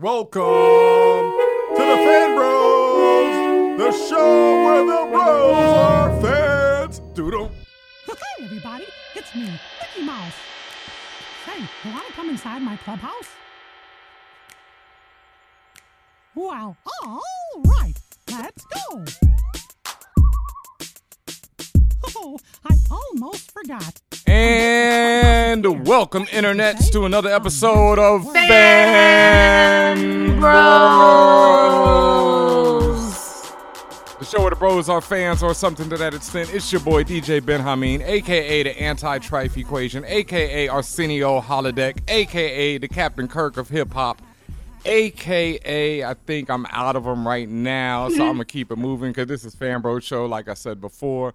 Welcome to the Fan Bros, the show where the bros are fans. Doodle. Everybody, it's me, Mickey Mouse. Hey, you want to come inside my clubhouse? Well, all right, let's go. Oh, I almost forgot. And welcome, internets, to another episode of Fan Bros. The show where the bros are fans or something to that extent. It's your boy DJ Ben Hameen, aka the anti-trife equation, aka Arsenio Holodeck, aka the Captain Kirk of hip hop. AKA, I think I'm out of them right now, so I'm gonna keep it moving because this is Fan Bro Show, like I said before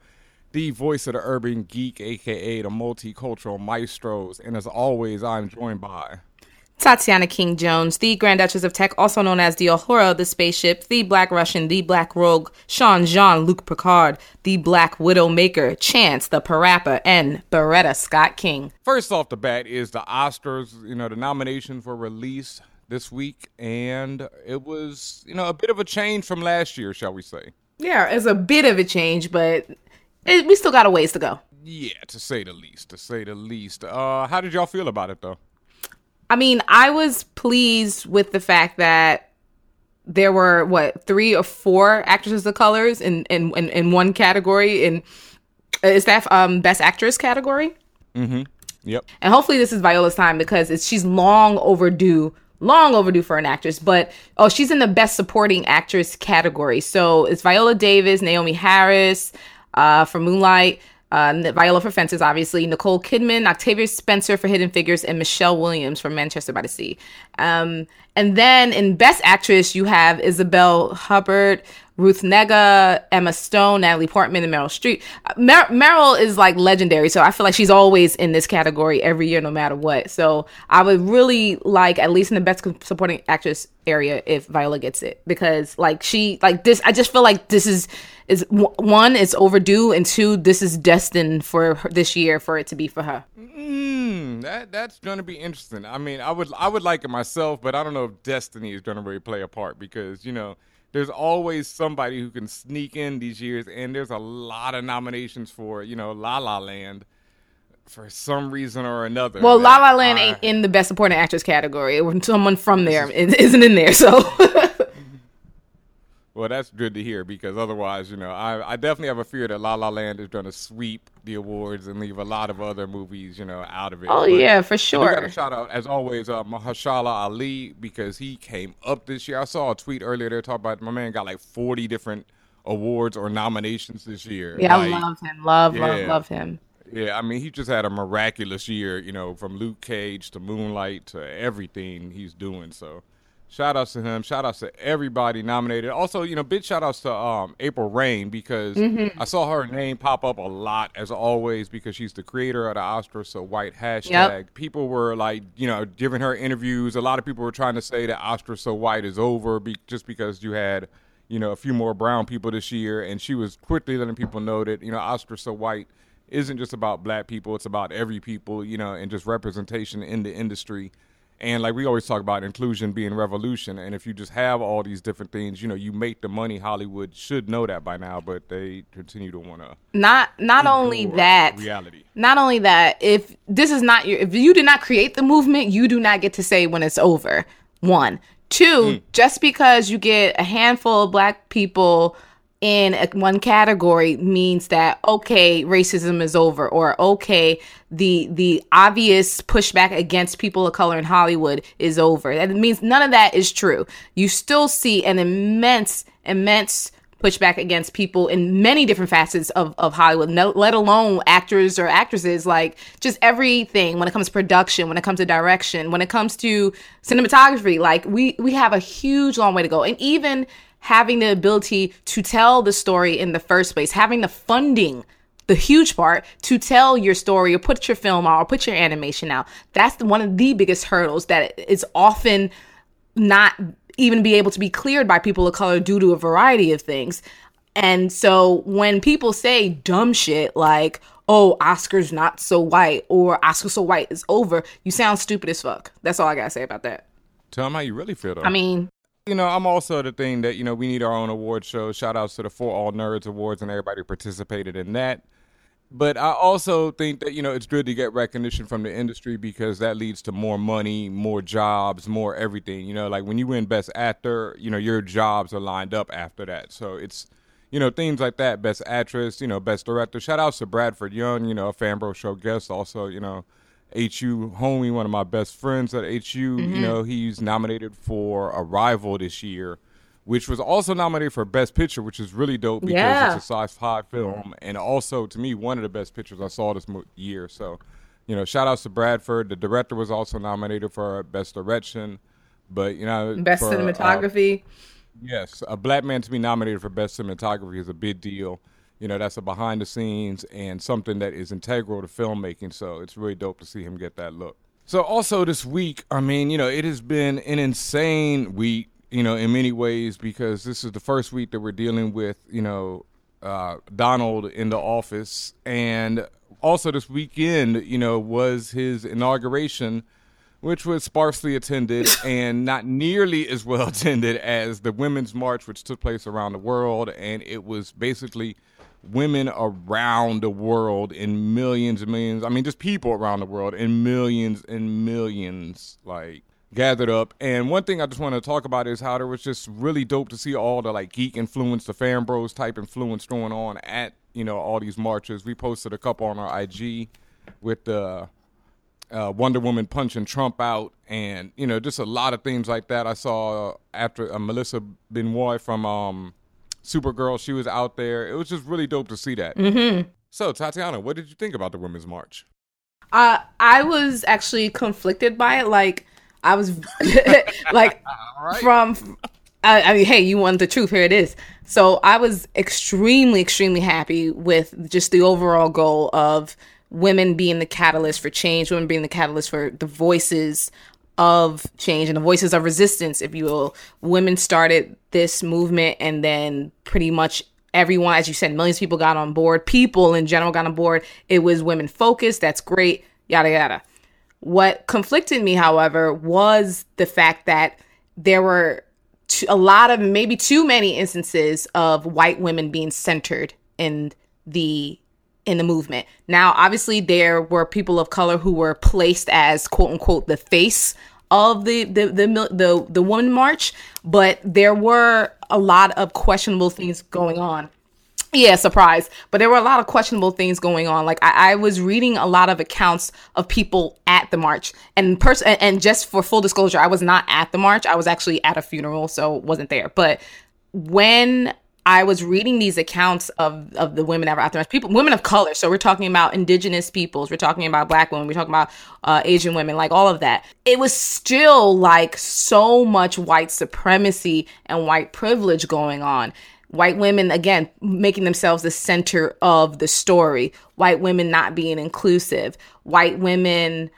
the voice of the urban geek, aka the multicultural maestros. And as always, I'm joined by Tatiana King Jones, the Grand Duchess of Tech, also known as the Uhura of the spaceship, the Black Russian, the Black Rogue, Sean Jean Luc Picard, the Black Widow Maker, Chance, the Parappa, and Beretta Scott King. First off the bat is the Oscars. You know, the nominations were released this week, and it was, you know, a bit of a change from last year, shall we say. Yeah, it's a bit of a change, but it, we still got a ways to go. Yeah, to say the least. To say the least. Uh, how did y'all feel about it though? I mean, I was pleased with the fact that there were what three or four actresses of colors in in in, in one category. In is that um best actress category? Mm-hmm. Yep. And hopefully this is Viola's time because it's she's long overdue long overdue for an actress. But oh, she's in the best supporting actress category. So it's Viola Davis, Naomie Harris, uh, for Moonlight, uh, Viola for Fences, obviously, Nicole Kidman, Octavia Spencer for Hidden Figures, and Michelle Williams for Manchester by the Sea. Um, and then in Best Actress, you have Isabelle Huppert, Ruth Negga, Emma Stone, Natalie Portman, and Meryl Streep. Mer- Meryl is like legendary, so I feel like she's always in this category every year, no matter what. So I would really like, at least in the best supporting actress area, if Viola gets it, because like she, like this, I just feel like this is is one, it's overdue, and two, this is destined for her, this year for it to be for her. Mm, that that's going to be interesting. I mean, I would I would like it myself, but I don't know if destiny is going to really play a part because you know there's always somebody who can sneak in these years, and there's a lot of nominations for you know La La Land for some reason or another. Well, La La Land ain't in the Best Supporting Actress category. Someone from there isn't in there, so. Well, that's good to hear because otherwise, you know, I, I definitely have a fear that La La Land is going to sweep the awards and leave a lot of other movies, you know, out of it. Oh but yeah, for sure. I got a shout out as always, uh, Mahershala Ali because he came up this year. I saw a tweet earlier there talking about my man got like forty different awards or nominations this year. Yeah, like, I love him. Love, yeah. love, love him. Yeah, I mean, he just had a miraculous year, you know, from Luke Cage to Moonlight to everything he's doing. So Shout outs to him. Shout outs to everybody nominated. Also, you know, big shout outs to um, April Reign because mm-hmm. I saw her name pop up a lot as always because she's the creator of the Oscars So White hashtag. Yep. People were like, you know, giving her interviews. A lot of people were trying to say that Oscars So White is over be- just because you had, you know, a few more brown people this year. And she was quickly letting people know that, you know, Oscars So White isn't just about black people, it's about every people, you know, and just representation in the industry. And like we always talk about inclusion being revolution. And if you just have all these different things, you know, you make the money. Hollywood should know that by now, but they continue to want to not not only that reality. Not only that, if this is not your if you did not create the movement, you do not get to say when it's over. One. Two, mm. just because you get a handful of black people in a, one category means that okay racism is over or okay the the obvious pushback against people of color in hollywood is over. That means none of that is true. You still see an immense immense pushback against people in many different facets of, of hollywood no, let alone actors or actresses like just everything when it comes to production when it comes to direction when it comes to cinematography. Like we we have a huge long way to go. And even having the ability to tell the story in the first place, having the funding, the huge part to tell your story or put your film out or put your animation out. That's the, one of the biggest hurdles that is often not even be able to be cleared by people of color due to a variety of things. And so when people say dumb shit like, oh, Oscar's not so white or Oscar so white is over, you sound stupid as fuck. That's all I gotta say about that. Tell them how you really feel though. I mean, you know, I'm also the thing that, you know, we need our own award show. Shout outs to the For All Nerds Awards and everybody who participated in that. But I also think that, you know, it's good to get recognition from the industry because that leads to more money, more jobs, more everything. You know, like when you win Best Actor, you know, your jobs are lined up after that. So it's, you know, things like that. Best Actress, you know, Best Director. Shout outs to Bradford Young, you know, a Fanbro Show guest. Also, you know, HU homie, one of my best friends at HU. Mm-hmm. You know, he's nominated for Arrival this year, which was also nominated for Best Picture, which is really dope because yeah. it's a sci-fi film, and also to me one of the best pictures I saw this year. So, you know, shout outs to Bradford. The director was also nominated for Best Direction, but you know, Best for, uh, Cinematography. Uh, yes, a black man to be nominated for Best Cinematography is a big deal you know that's a behind the scenes and something that is integral to filmmaking. So it's really dope to see him get that look. So also this week i mean you know it has been an insane week you know in many ways because this is the first week that we're dealing with you know uh, donald in the office. And also this weekend you know was his inauguration which was sparsely attended and not nearly as well attended as the women's march which took place around the world. And it was basically women around the world in millions and millions. I mean, just people around the world in millions and millions, like gathered up. And one thing I just want to talk about is how there was just really dope to see all the like geek influence, the fan bros type influence going on at you know all these marches. We posted a couple on our IG with the uh, Wonder Woman punching Trump out, and you know just a lot of things like that. I saw after uh, Melissa Benoist from um, Supergirl, she was out there. It was just really dope to see that. Mm-hmm. So, Tatiana, what did you think about the Women's March? Uh, I was actually conflicted by it. Like, I was like, right. from, I, I mean, hey, you want the truth? Here it is. So, I was extremely, extremely happy with just the overall goal of women being the catalyst for change, women being the catalyst for the voices of change and the voices of resistance, if you will. Women started this movement, and then pretty much everyone, as you said, millions of people got on board. People in general got on board. It was women focused. That's great. Yada yada. What conflicted me, however, was the fact that there were a lot of maybe too many instances of white women being centered in the in the movement. Now, obviously, there were people of color who were placed as quote unquote the face of the the the the, the woman march, but there were a lot of questionable things going on. Yeah, surprise. But there were a lot of questionable things going on. Like I, I was reading a lot of accounts of people at the march, and person and just for full disclosure, I was not at the march. I was actually at a funeral, so wasn't there. But when I was reading these accounts of of the women that were out there, people, women of color. So we're talking about indigenous peoples, we're talking about black women, we're talking about uh, Asian women, like all of that. It was still like so much white supremacy and white privilege going on. White women again making themselves the center of the story. White women not being inclusive. White women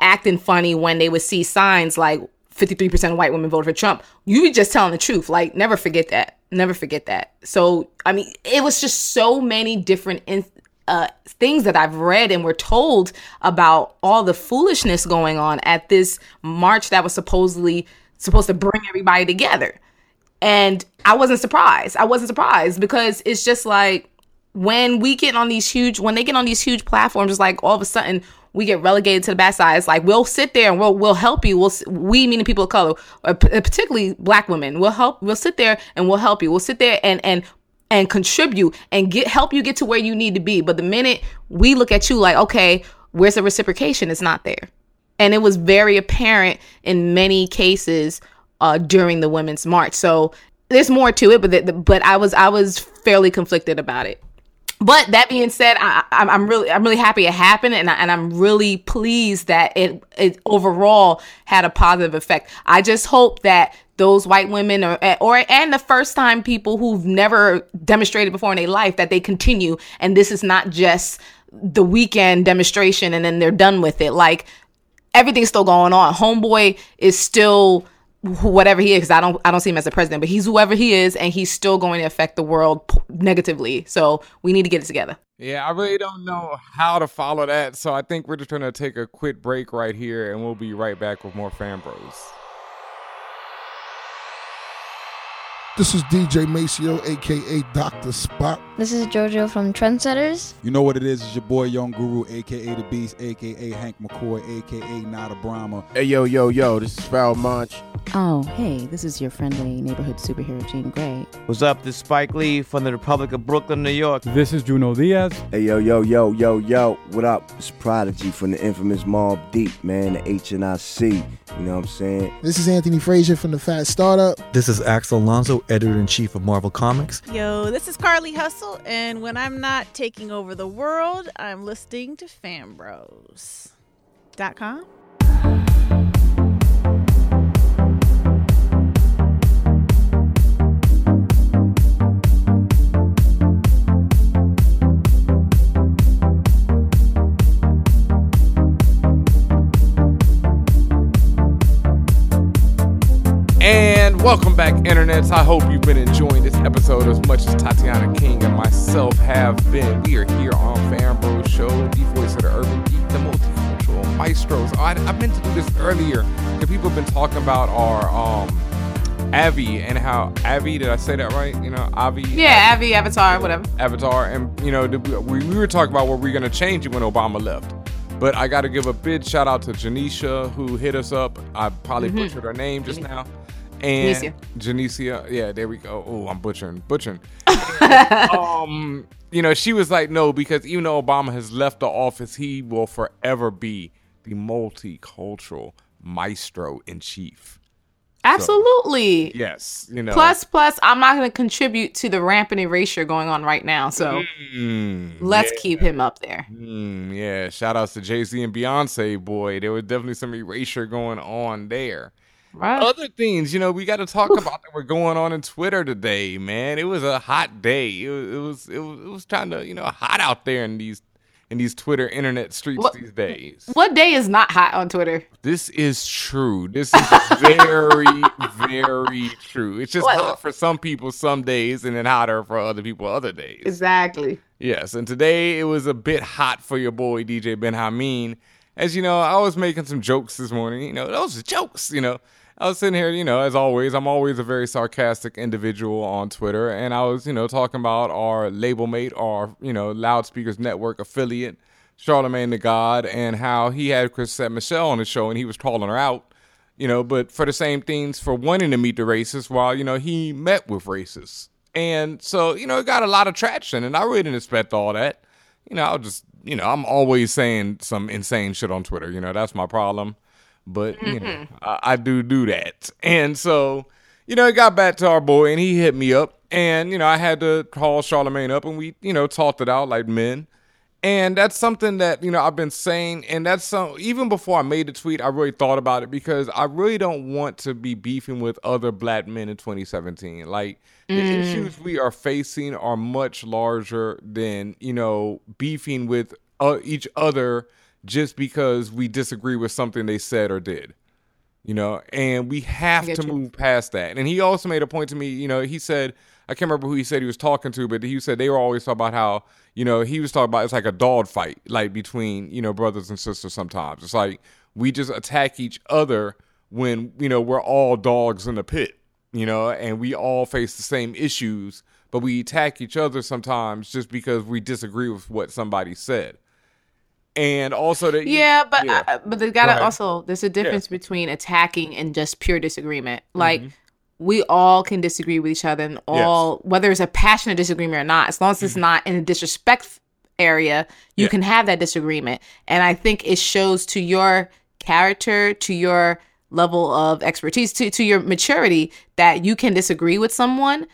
acting funny when they would see signs like 53% of white women voted for Trump. You were just telling the truth. Like, never forget that. Never forget that. So, I mean, it was just so many different in, uh, things that I've read and were told about all the foolishness going on at this march that was supposedly supposed to bring everybody together. And I wasn't surprised. I wasn't surprised because it's just like when we get on these huge, when they get on these huge platforms, it's like all of a sudden we get relegated to the backside. It's like we'll sit there and we'll we'll help you. We'll we meaning people of color, uh, particularly black women. We'll help. We'll sit there and we'll help you. We'll sit there and and and contribute and get help you get to where you need to be. But the minute we look at you like, okay, where's the reciprocation? It's not there, and it was very apparent in many cases uh, during the Women's March. So there's more to it, but the, the, but I was I was fairly conflicted about it. But that being said, I, am really I'm really happy it happened, and I, and I'm really pleased that it it overall had a positive effect. I just hope that those white women or eh, or and the first time people who've never demonstrated before in their life that they continue, and this is not just the weekend demonstration and then they're done with it. Like everything's still going on. Homeboy is still whatever he is because i don't i don't see him as a president but he's whoever he is and he's still going to affect the world negatively. So we need to get it together. Yeah i really don't know how to follow that so i think we're just going to take a quick break right here and we'll be right back with more fan bros This is DJ Maseo, aka Dr. Spot. This is JoJo from Trendsetters. You know what it is? It's your boy Young Guru, aka The Beast, aka Hank McCoy, aka Nada Brahma. Hey, yo, yo, yo, this is Pharoahe Monch. Oh, hey, this is your friendly neighborhood superhero, Jean Grey. What's up? This is Spike Lee from the Republic of Brooklyn, New York. This is Junot Diaz. Hey, yo, yo, yo, yo, yo, what up? It's Prodigy from the infamous Mobb Deep, man, the HNIC. You know what I'm saying? This is Anthony Frazier from the Fat Startup. This is Axel Alonso, editor in chief of Marvel Comics. Yo, this is Carly Hustle, and when I'm not taking over the world, I'm listening to fanbros.com. And welcome back, internets. I hope you've been enjoying this episode as much as Tatiana King and myself have been. We are here on Fan Bros Show, the voice of the urban geek, the multicultural maestros. I, I meant to do this earlier. And people have been talking about our um Avi and how Avi, did I say that right? You know, Avi. Yeah, Avi, Avatar, whatever. Avatar, and you know, we, we were talking about what we are gonna change it when Obama left. But I got to give a big shout out to Janisha who hit us up. I probably mm-hmm. butchered her name just now and Janicia. Janicia. Yeah, there we go. Oh, I'm butchering, butchering. um, you know, she was like, no, because even though Obama has left the office, he will forever be the multicultural maestro in chief. Absolutely. So, yes. You know. Plus, plus, I'm not going to contribute to the rampant erasure going on right now. So mm, let's yeah. keep him up there. Mm, yeah. Shout outs to Jay Z and Beyonce, boy. There was definitely some erasure going on there. Right. Other things, you know, we got to talk Oof. about that were going on in Twitter today, man. It was a hot day. It was, it was, it was, it was kind of, you know, hot out there in these in these Twitter internet streets what, these days. What day is not hot on Twitter? This is true. This is very, very true. It's just what? hot for some people some days and then hotter for other people other days. Exactly. Yes, and today it was a bit hot for your boy DJ Ben Hameen. As you know, I was making some jokes this morning. You know, those are jokes, you know. I was sitting here, you know, as always, I'm always a very sarcastic individual on Twitter, and I was, you know, talking about our label mate, our, you know, Loudspeakers Network affiliate, Charlemagne the God, and how he had Chrisette Michele on the show, and he was calling her out, you know, but for the same things for wanting to meet the racists, while you know he met with racists, and so you know it got a lot of traction, and I really didn't expect all that. You know, I was just, you know, I'm always saying some insane shit on Twitter. You know, that's my problem but mm-hmm. you know, mm-hmm. I, I, do do that. And so, you know, it got back to our boy, and he hit me up, And, you know, I had to call Charlemagne up and we, you know, talked it out like men. And that's something that, you know, I've been saying. And that's some, even before I made the tweet, I really thought about it because I really don't want to be beefing with other black men in 2017. Like, the Mm. issues we are facing are much larger than, you know, beefing with uh, each other just because we disagree with something they said or did you know, and we have to you. move past that. And he also made a point to me, you know, he said, I can't remember who he said he was talking to, but he said they were always talking about how, you know, he was talking about it's like a dog fight, like between, you know, brothers and sisters sometimes. It's like we just attack each other when, you know, we're all dogs in the pit, you know, and we all face the same issues, but we attack each other sometimes just because we disagree with what somebody said. And also that Yeah, but uh, but they Go gotta also. There's a difference between attacking and just pure disagreement. Mm-hmm. Like we all can disagree with each other, and all whether it's a passionate disagreement or not, as long as it's not in a disrespect area, you Mm-hmm. Yeah. can have that disagreement. And I think it shows to your character, to your level of expertise, to to your maturity that you can disagree with someone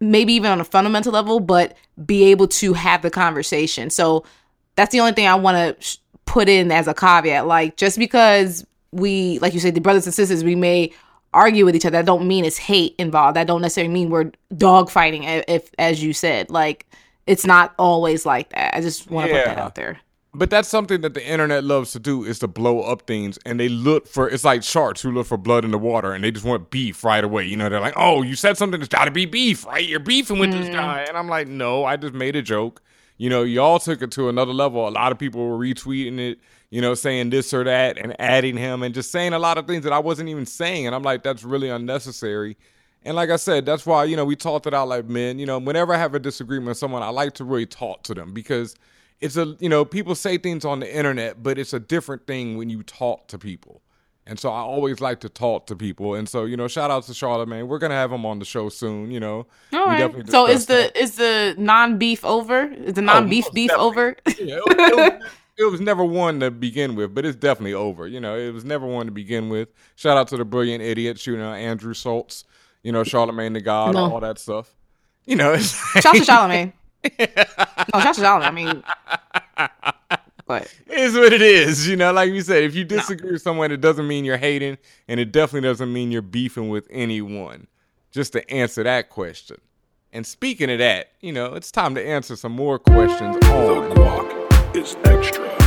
maybe even on a fundamental level, but be able to have the conversation. So that's the only thing I want to sh- put in as a caveat. Like just because we, like you said, the brothers and sisters, we may argue with each other. That don't mean it's hate involved. That don't necessarily mean we're dog fighting. If, as you said, like it's not always like that. I just want to put that out there. But that's something that the internet loves to do is to blow up things and they look for it's like sharks who look for blood in the water and they just want beef right away. You know, they're like, Oh, you said something that's gotta be beef, right? You're beefing with this mm. guy. And I'm like, No, I just made a joke. You know, y'all took it to another level. A lot of people were retweeting it, you know, saying this or that and adding him and just saying a lot of things that I wasn't even saying. And I'm like, that's really unnecessary. And like I said, that's why, you know, we talked it out like men. You know, whenever I have a disagreement with someone, I like to really talk to them because it's a, you know, people say things on the internet, but it's a different thing when you talk to people. And so I always like to talk to people. And so, you know, shout out to Charlemagne. We're going to have him on the show soon, you know. All right. So is the is the non beef over? Is the oh, non beef most beef definitely. over? Yeah, it, it was, it was never one to begin with, but it's definitely over. You know, it was never one to begin with. Shout out to the brilliant idiots, you uh, know, Andrew Schulz, you know, Charlemagne the God, No. all that stuff. You know, Shout out to Charlemagne. no, shout out to Charlemagne. I mean, but it is what it is. You know, like you said, if you disagree with someone, it doesn't mean you're hating, and it definitely doesn't mean you're beefing with anyone. Just to answer that question. And speaking of that, you know, it's time to answer some more questions on Guac is extra.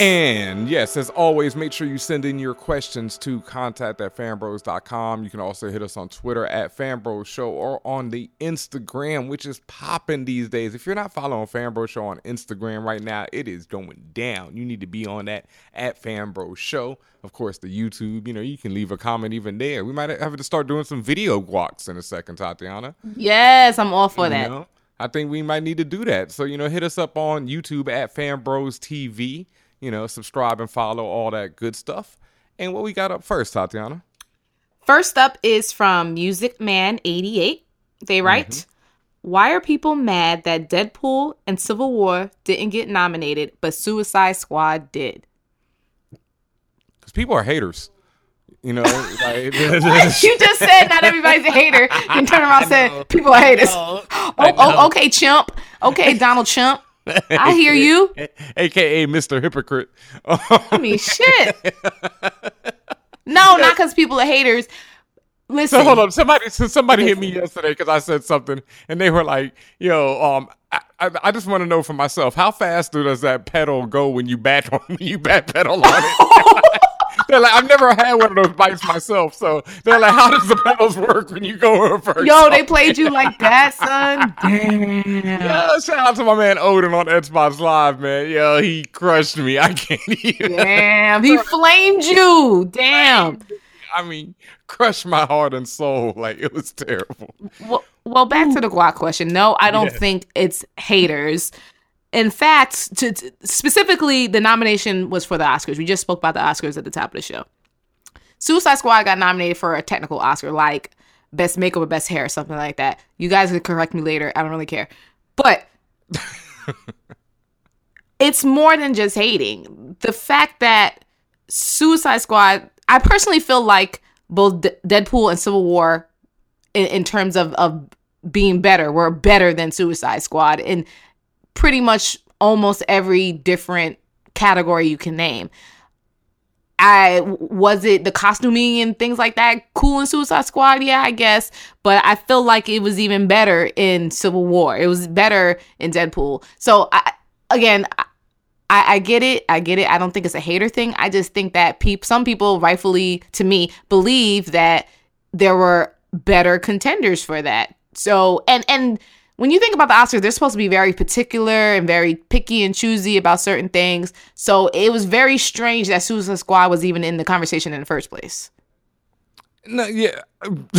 And yes, as always, make sure you send in your questions to contact at fanbros.com. You can also hit us on Twitter at fanbros show or on the Instagram, which is popping these days. If you're not following Fanbros Show on Instagram right now, it is going down. You need to be on that at Fanbros Show. Of course, the YouTube, you know, you can leave a comment even there. We might have to start doing some video guacs in a second, Tatiana. yes, I'm all for You that. know, I think we might need to do that. So, you know, hit us up on YouTube at Fanbros TV. You know, subscribe and follow all that good stuff. And what we got up first, Tatiana? First up is from Music Man 88. They mm-hmm. write, Why are people mad that Deadpool and Civil War didn't get nominated, but Suicide Squad did? Because people are haters. You know, like, you just said not everybody's a hater. You turn around and said people are haters. Oh, oh, okay, chimp. Okay, Donald Chimp. I hear you. AKA Mr. Hypocrite. I mean, shit. No, not because people are haters. Listen. So hold on, somebody so somebody hit me yesterday because I said something, and they were like, "Yo, um, I, I, I just want to know for myself, how fast does that pedal go when you back on when you back pedal on it?" They're like, "I've never had one of those bikes myself, so they're like, how does the pedals work when you go reverse?" Yo, they played you like that, son. Damn. Yeah, shout out to my man Odin on Xbox Live, man. Yo, he crushed me. I can't even. Damn, he flamed you. Damn. I mean, crushed my heart and soul. Like it was terrible. Well, well, back to the guac question. No, I don't Yeah. think it's haters. In fact, to, to- specifically, the nomination was for the Oscars. We just spoke about the Oscars at the top of the show. Suicide Squad got nominated for a technical Oscar, like best makeup or best hair, or something like that. You guys can correct me later. I don't really care. But it's more than just hating. The fact that Suicide Squad, I personally feel like both D- Deadpool and Civil War in, in terms of of being better. We're better than Suicide Squad in pretty much almost every different category you can name. I was it the costuming and things like that cool in Suicide Squad, yeah, I guess. But I feel like it was even better in Civil War. It was better in Deadpool. So I, again, I, I get it. I get it. I don't think it's a hater thing. I just think that people, some people, rightfully to me, believe that there were better contenders for that. So and and when you think about the Oscars, they're supposed to be very particular and very picky and choosy about certain things. So it was very strange that Suicide Squad was even in the conversation in the first place. No, yeah.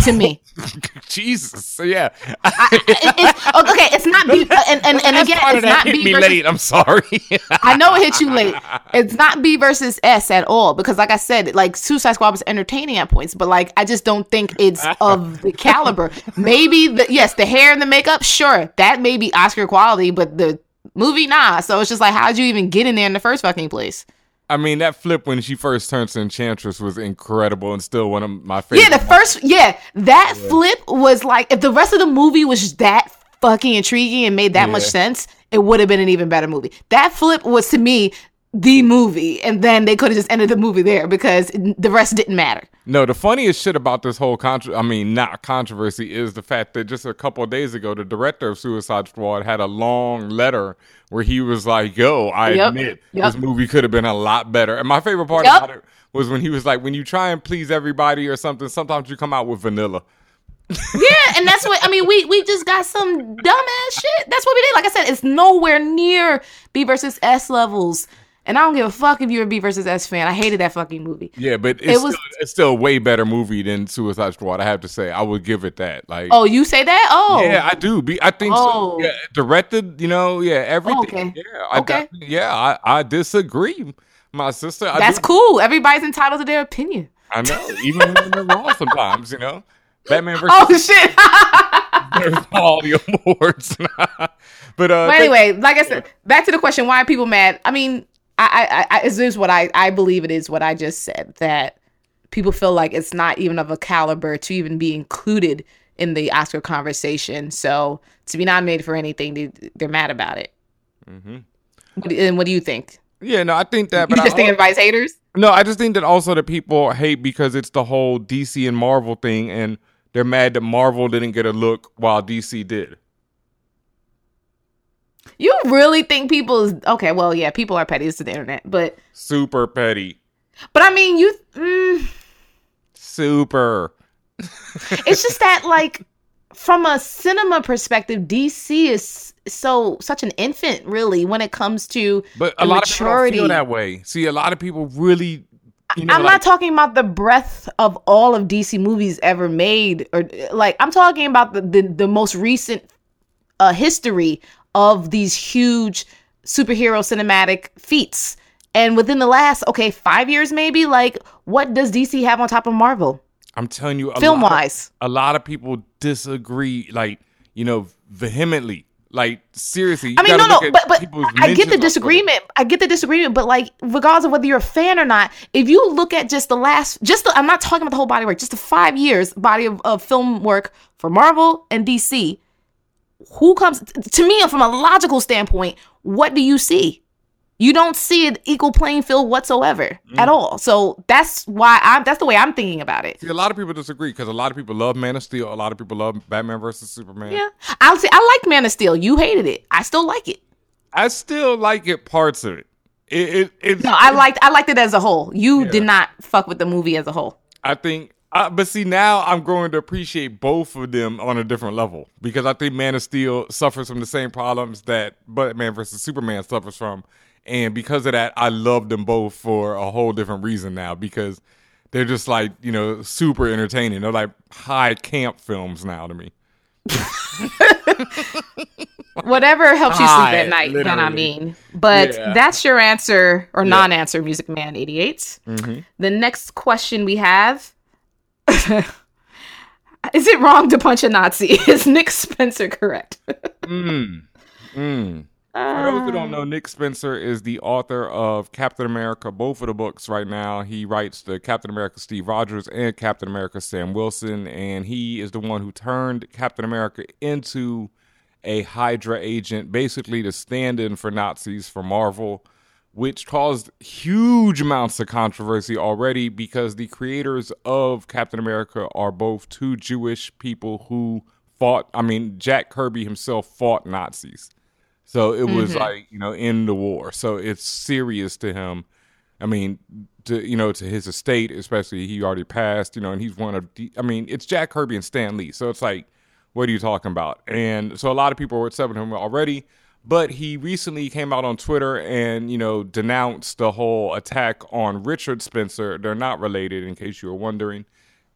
To me, Jesus. So yeah. I, it, it's, oh, okay, it's not B, uh, and and, and again, it's not hit B me versus, late. I'm sorry. I know it hit you late. It's not B versus S at all because, like I said, like Suicide Squad was entertaining at points, but like I just don't think it's of the caliber. Maybe the yes, the hair and the makeup, sure, that may be Oscar quality, but the movie, nah. So it's just like, how'd you even get in there in the first fucking place? I mean, that flip when she first turns to Enchantress was incredible and still one of my favorite. Yeah, the first, yeah, that yeah. flip was like if the rest of the movie was that fucking intriguing and made that yeah. much sense, it would have been an even better movie. That flip was to me the movie, and then they could have just ended the movie there because the rest didn't matter. No, the funniest shit about this whole contra- I mean, not controversy is the fact that just a couple of days ago, the director of Suicide Squad had a long letter where he was like, "Yo, I yep. admit yep. this movie could have been a lot better." And my favorite part yep. about it was when he was like, "When you try and please everybody or something, sometimes you come out with vanilla." yeah, and that's what I mean. We we just got some dumbass shit. That's what we did. Like I said, it's nowhere near B versus S levels. And I don't give a fuck if you're a B versus S fan. I hated that fucking movie. Yeah, but it's, it was, still, it's still a way better movie than Suicide Squad. I have to say, I would give it that. Like, oh, you say that? Oh, yeah, I do. Be, I think oh. so. Yeah, directed, you know, yeah, everything. Oh, okay. Yeah, I okay. yeah, I, I disagree, my sister. I That's do. cool. Everybody's entitled to their opinion. I know, even when they're wrong sometimes. You know, Batman versus. Oh shit! there's all the awards. but uh, but anyway, like I said, back to the question: Why are people mad? I mean I, I, I this what I, I believe it is what I just said that people feel like it's not even of a caliber to even be included in the Oscar conversation. So to be nominated for anything, they, they're mad about it. Mm-hmm. And what do you think? Yeah, no, I think that. But you just I, think it invites haters? No, I just think that also that people hate because it's the whole DC and Marvel thing, and they're mad that Marvel didn't get a look while DC did. You really think people is okay? Well, yeah, people are petty. It's the internet, but super petty. But I mean, you mm, super. it's just that, like, from a cinema perspective, DC is so such an infant, really, when it comes to but a lot maturity. of people feel that way. See, a lot of people really. You know, I'm like, not talking about the breadth of all of DC movies ever made, or like I'm talking about the the, the most recent uh, history of these huge superhero cinematic feats. And within the last, okay, five years maybe, like what does DC have on top of Marvel? I'm telling you, film wise, a lot of people disagree, like you know, vehemently. Like seriously, I mean, no, no, but but I get the disagreement. I get the disagreement, but like, regardless of whether you're a fan or not, if you look at just the last, just the, I'm not talking about the whole body work, just the five years body of, of film work for Marvel and DC, who comes to me from a logical standpoint what do you see? You don't see an equal playing field whatsoever mm. at all. So that's why i'm that's the way i'm thinking about it. See, a lot of people disagree because a lot of people love man of steel a lot of people love batman versus superman. Yeah. I'll say i like man of steel. You hated it. I still like it. I still like it parts of it it, it no i liked i liked it as a whole. You yeah. did not fuck with the movie as a whole. I think uh, but see, now I'm growing to appreciate both of them on a different level because I think Man of Steel suffers from the same problems that Batman versus Superman suffers from, and because of that, I love them both for a whole different reason now because they're just like you know super entertaining. They're like high camp films now to me. Whatever helps you sleep at night, then I mean. But yeah. that's your answer or yeah. non-answer, Music Man 88. Mm-hmm. The next question we have Is it wrong to punch a Nazi? Is Nick Spencer correct? mm. Mm. For those who don't know, Nick Spencer is the author of Captain America, both of the books right now. He writes the Captain America Steve Rogers and Captain America Sam Wilson, and he is the one who turned Captain America into a Hydra agent, basically to stand in for Nazis for Marvel, which caused huge amounts of controversy already because the creators of Captain America are both two Jewish people who fought, I mean, Jack Kirby himself fought Nazis. So it was Mhm. like, you know, in the war. So it's serious to him. I mean, to you know, to his estate, especially he already passed, you know, and he's one of the I mean, it's Jack Kirby and Stan Lee. So it's like, what are you talking about? And so a lot of people were upset with him already. But he recently came out on Twitter and, you know, denounced the whole attack on Richard Spencer. They're not related, in case you were wondering.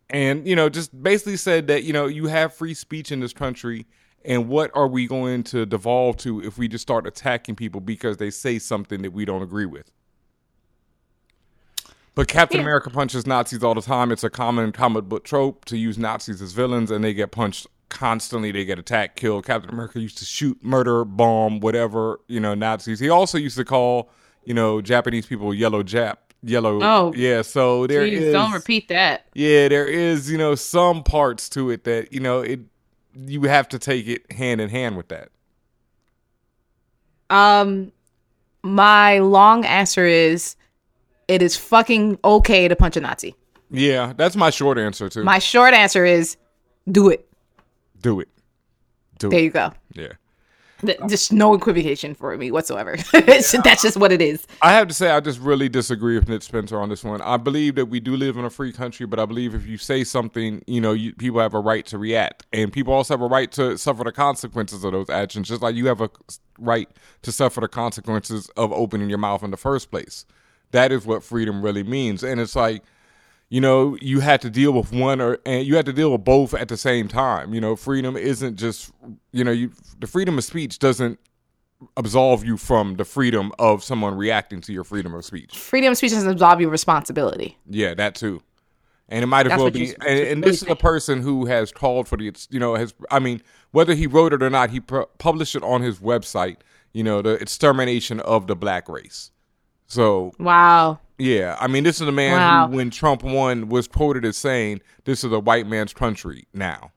And, you know, just basically said that, you know, you have free speech in this country. And what are we going to devolve to if we just start attacking people because they say something that we don't agree with? But Captain America punches Nazis all the time. It's a common comic book trope to use Nazis as villains, and they get punched constantly. They get attacked, killed. Captain America used to shoot, murder, bomb, whatever, you know, Nazis. He also used to call, you know, Japanese people yellow Jap. Yellow. Oh. yeah. So there Jeez, is- don't repeat that. yeah, there is, you know, some parts to it that, you know, it you have to take it hand in hand with that. Um, my long answer is, it is fucking okay to punch a Nazi. Yeah, that's my short answer too. My short answer is, do it. Do it. Do There it. you go. Yeah. Just no equivocation for me whatsoever. That's just what it is. I have to say, I just really disagree with Nick Spencer on this one. I believe that we do live in a free country, but I believe if you say something, you know, you, people have a right to react, and people also have a right to suffer the consequences of those actions, just like you have a right to suffer the consequences of opening your mouth in the first place. That is what freedom really means, and it's like, you know, you had to deal with one or and you had to deal with both at the same time. You know, freedom isn't just, you know, you the freedom of speech doesn't absolve you from the freedom of someone reacting to your freedom of speech. Freedom of speech doesn't absolve you of responsibility. Yeah, that too. And it might as well be. you- And, and this is a person who has called for the, you know, has. I mean, whether he wrote it or not, he pu- published it on his website. You know, the extermination of the black race. So Wow. Yeah, I mean, this is a man Wow. who, when Trump won, was quoted as saying, "This is a white man's country now."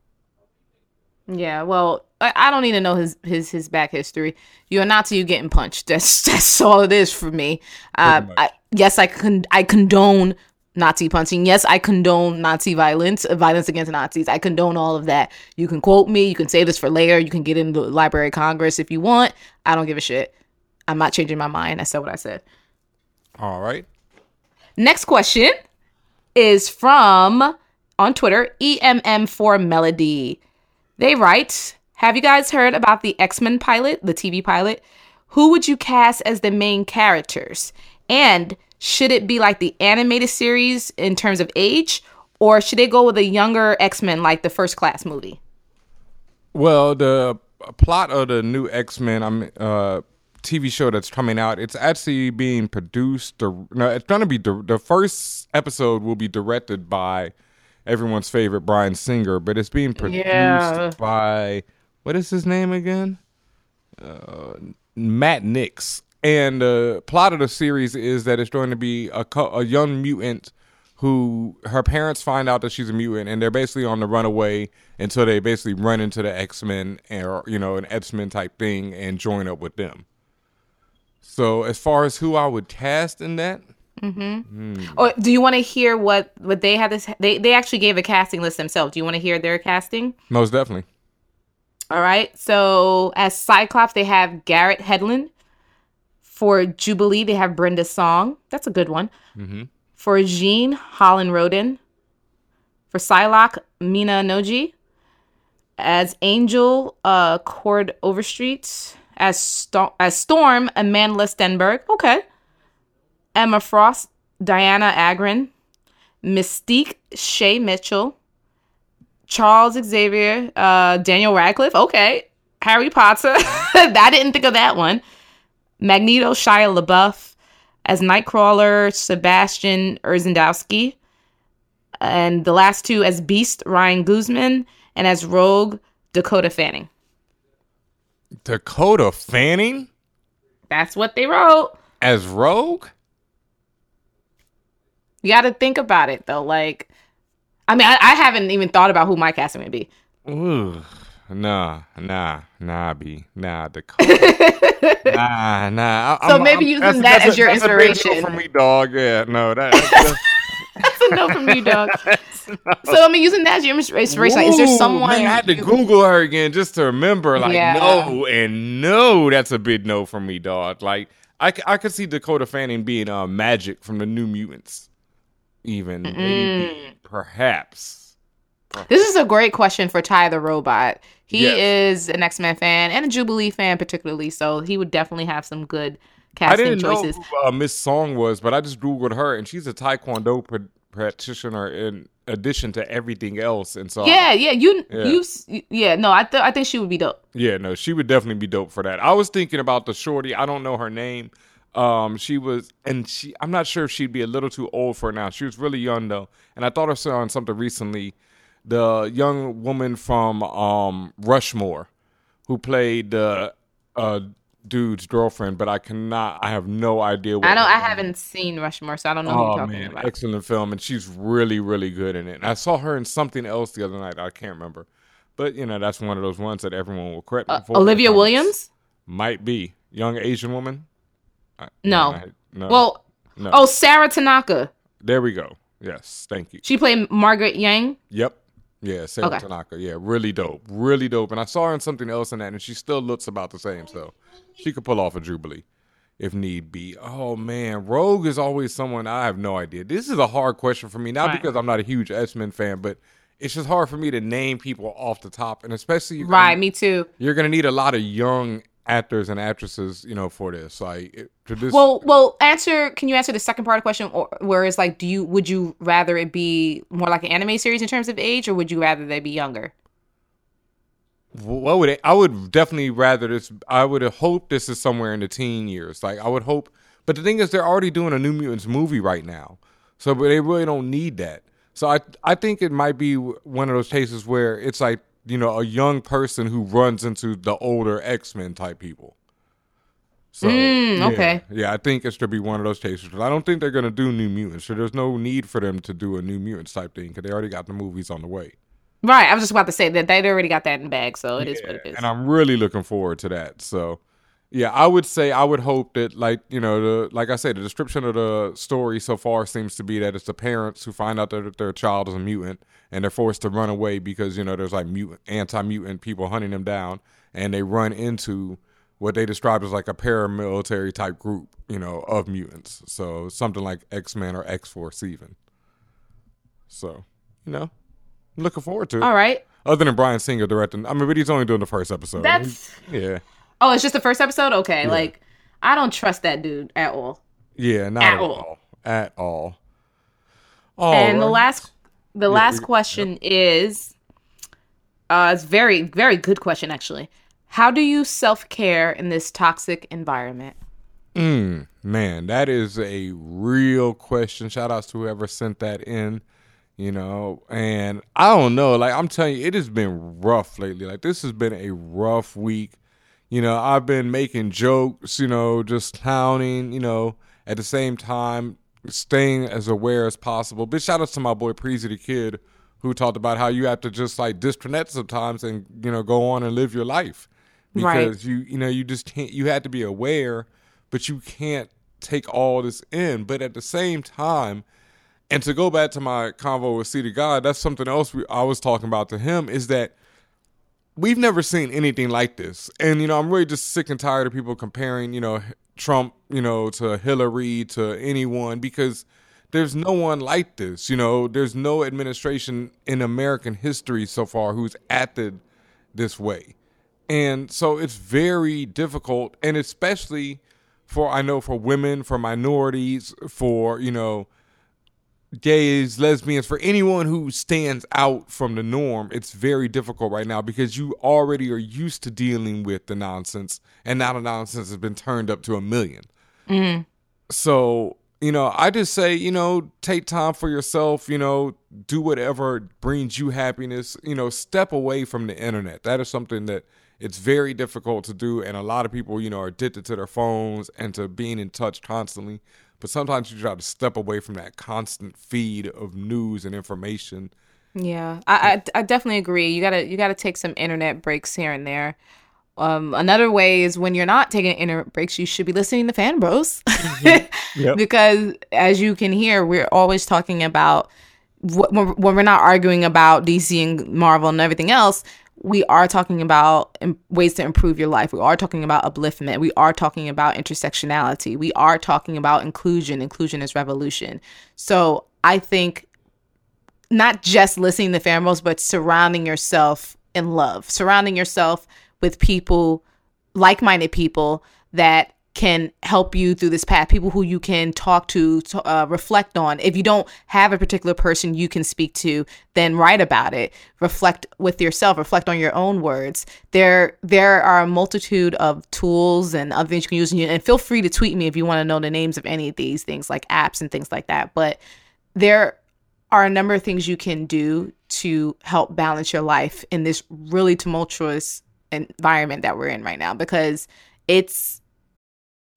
Yeah, well, I, I don't need to know his his his back history. You're a Nazi, you getting punched. That's that's all it is for me. Uh, I, yes, I con- I condone Nazi punching. Yes, I condone Nazi violence, violence against Nazis. I condone all of that. You can quote me. You can say this for later. You can get in the Library of Congress if you want. I don't give a shit. I'm not changing my mind. I said what I said. All right. Next question is from on Twitter, EMM4 Melody. They write, Have you guys heard about the X Men pilot, the TV pilot? Who would you cast as the main characters? And should it be like the animated series in terms of age, or should they go with a younger X Men like the first class movie? Well, the plot of the new X Men um, uh, TV show that's coming out, it's actually being produced. No, it's going to be the first episode will be directed by everyone's favorite Bryan Singer, but it's being produced Yeah. by what is his name again? Uh, Matt Nix. And the plot of the series is that it's going to be a, a young mutant who her parents find out that she's a mutant and they're basically on the runaway until they basically run into the X-Men or you know an X-Men type thing and join up with them. So as far as who I would cast in that, Mm-hmm. hmm, Or do you want to hear what what they had this? They they actually gave a casting list themselves. Do you want to hear their casting? most definitely. All right. So as Cyclops, they have Garrett Hedlund. For Jubilee, they have Brenda Song. That's a good one. Mm-hmm. For Jean, Holland Roden. For Psylocke, Mina Noji. As Angel, uh, Cord Overstreet. As, Sto- as Storm, Amanda Stenberg. Okay. Emma Frost, Dianna Agron. Mystique, Shay Mitchell. Charles Xavier, uh, Daniel Radcliffe. Okay. Harry Potter. I didn't think of that one. Magneto, Shia LaBeouf. As Nightcrawler, Sebastian Urzendowsky. And the last two as Beast, Ryan Guzman. And as Rogue, Dakota Fanning. Dakota Fanning. That's what they wrote. As Rogue? You got to think about it though. Like, I mean, I, I, haven't even thought about who my casting would be. Ooh, nah, nah, nah, B, nah, Dakota. nah, nah. I, so I'm, maybe I'm, using that as a, your inspiration. for me, dog. Yeah, no, that. That's a no from you, dog. So I mean, using that as your inspiration, like, is there someone? Man, I had to Google her again just to remember. Like, yeah. no, and no, that's a big no from me, dog. Like, I, I could see Dakota Fanning being uh, Magic from the New Mutants, even maybe, perhaps. This is a great question for Ty the Robot. He yes. is an X Men fan and a Jubilee fan, particularly. So he would definitely have some good casting I didn't choices. know who uh, Miss Song was, but I just googled her, and she's a Taekwondo pr- practitioner in addition to everything else. And so, yeah, I, yeah, you, yeah. you, yeah. No, I, th- I think she would be dope. Yeah, no, she would definitely be dope for that. I was thinking about the shorty. I don't know her name. Um, she was, and she. I'm not sure if she'd be a little too old for now. She was really young though, and I thought I saw on something recently. The young woman from um Rushmore, who played the uh, dude's girlfriend, but I cannot. I have no idea. I don't. I haven't seen Rushmore, so I don't know. Oh who you're talking man, about. excellent film, and she's really, really good in it. And I saw her in something else the other night. I can't remember, but you know that's one of those ones that everyone will correct me uh, for. Olivia Williams might be young Asian woman. No. I, no. Well. No. Oh, Sara Tanaka. There we go. Yes, thank you. She played Margaret Yang. Yep. Yeah, Sara okay. Tanaka. Yeah, really dope. Really dope. And I saw her in something else in that, and she still looks about the same. So she could pull off a Jubilee if need be. Oh man, Rogue is always someone I have no idea. This is a hard question for me, not right. because I'm not a huge X Men fan, but it's just hard for me to name people off the top, and especially right. me too. You're gonna need a lot of young actors and actresses, you know, for this. Like, to this. Well, well, answer. Can you answer the second part of the question, or where it's like, do you would you rather it be more like an anime series in terms of age, or would you rather they be younger? what would it, I would definitely rather this. I would hope this is somewhere in the teen years. Like I would hope, but the thing is, they're already doing a New Mutants movie right now, so but they really don't need that. So I I think it might be one of those cases where it's like you know a young person who runs into the older X Men type people. So mm, okay, yeah, I think it's to be one of those cases. I don't think they're gonna do New Mutants, so there's no need for them to do a New Mutants type thing because they already got the movies on the way. Right. I was just about to say that they already got that in the bag, so it yeah, is what it is. And I'm really looking forward to that. So yeah, I would say I would hope that like, you know, the like I said, the description of the story so far seems to be that it's the parents who find out that their child is a mutant and they're forced to run away because, you know, there's like mutant anti mutant people hunting them down and they run into what they describe as like a paramilitary type group, you know, of mutants. So something like X Men or X Force even. So, you know, looking forward to it. All right. Other than Bryan Singer directing, I mean, but he's only doing the first episode. That's yeah. Oh, it's just the first episode. Okay, yeah. like I don't trust that dude at all. Yeah, not at, at all. all. At all. all and right. the last, the yeah, last question yep. is, uh, it's very, very good question actually. How do you self care in this toxic environment? Mm, man, that is a real question. Shout outs to whoever sent that in you know and i don't know like i'm telling you it has been rough lately like this has been a rough week you know i've been making jokes you know just clowning you know at the same time staying as aware as possible. But shout out to my boy Preezy the kid who talked about how you have to just like disconnect sometimes and you know go on and live your life. Because right. you you know you just can't you had to be aware but you can't take all this in. But at the same time and to go back to my convo with City God, that's something else we, I was talking about to him is that we've never seen anything like this. And, you know, I'm really just sick and tired of people comparing, you know, Trump, you know, to Hillary, to anyone, because there's no one like this. You know, there's no administration in American history so far who's acted this way. And so it's very difficult, and especially for, I know, for women, for minorities, for, you know, gays, lesbians, for anyone who stands out from the norm, it's very difficult right now because you already are used to dealing with the nonsense, and now the nonsense has been turned up to a 1000000 mm-hmm. So, you know, I just say, you know, take time for yourself, you know, do whatever brings you happiness, you know, step away from the internet. That is something that it's very difficult to do and a lot of people you know are addicted to their phones and to being in touch constantly but sometimes you try to step away from that constant feed of news and information yeah i i, I definitely agree you gotta you gotta take some internet breaks here and there um, another way is when you're not taking internet breaks, you should be listening to Fan Bros. Mm-hmm. yep. because as you can hear, we're always talking about when we're not arguing about DC and Marvel and everything else, we are talking about ways to improve your life. We are talking about upliftment. We are talking about intersectionality. We are talking about inclusion. Inclusion is revolution. So I think not just listening to Bros, but surrounding yourself in love, surrounding yourself with people, like minded people that can help you through this path. People who you can talk to, to uh, reflect on. If you don't have a particular person you can speak to then write about it. Reflect with yourself. Reflect on your own words. There there are a multitude of tools and other things you can use and, and feel free to tweet me if you want to know the names of any of these things like apps and things like that. But there are a number of things you can do to help balance your life in this really tumultuous environment that we're in right now because it's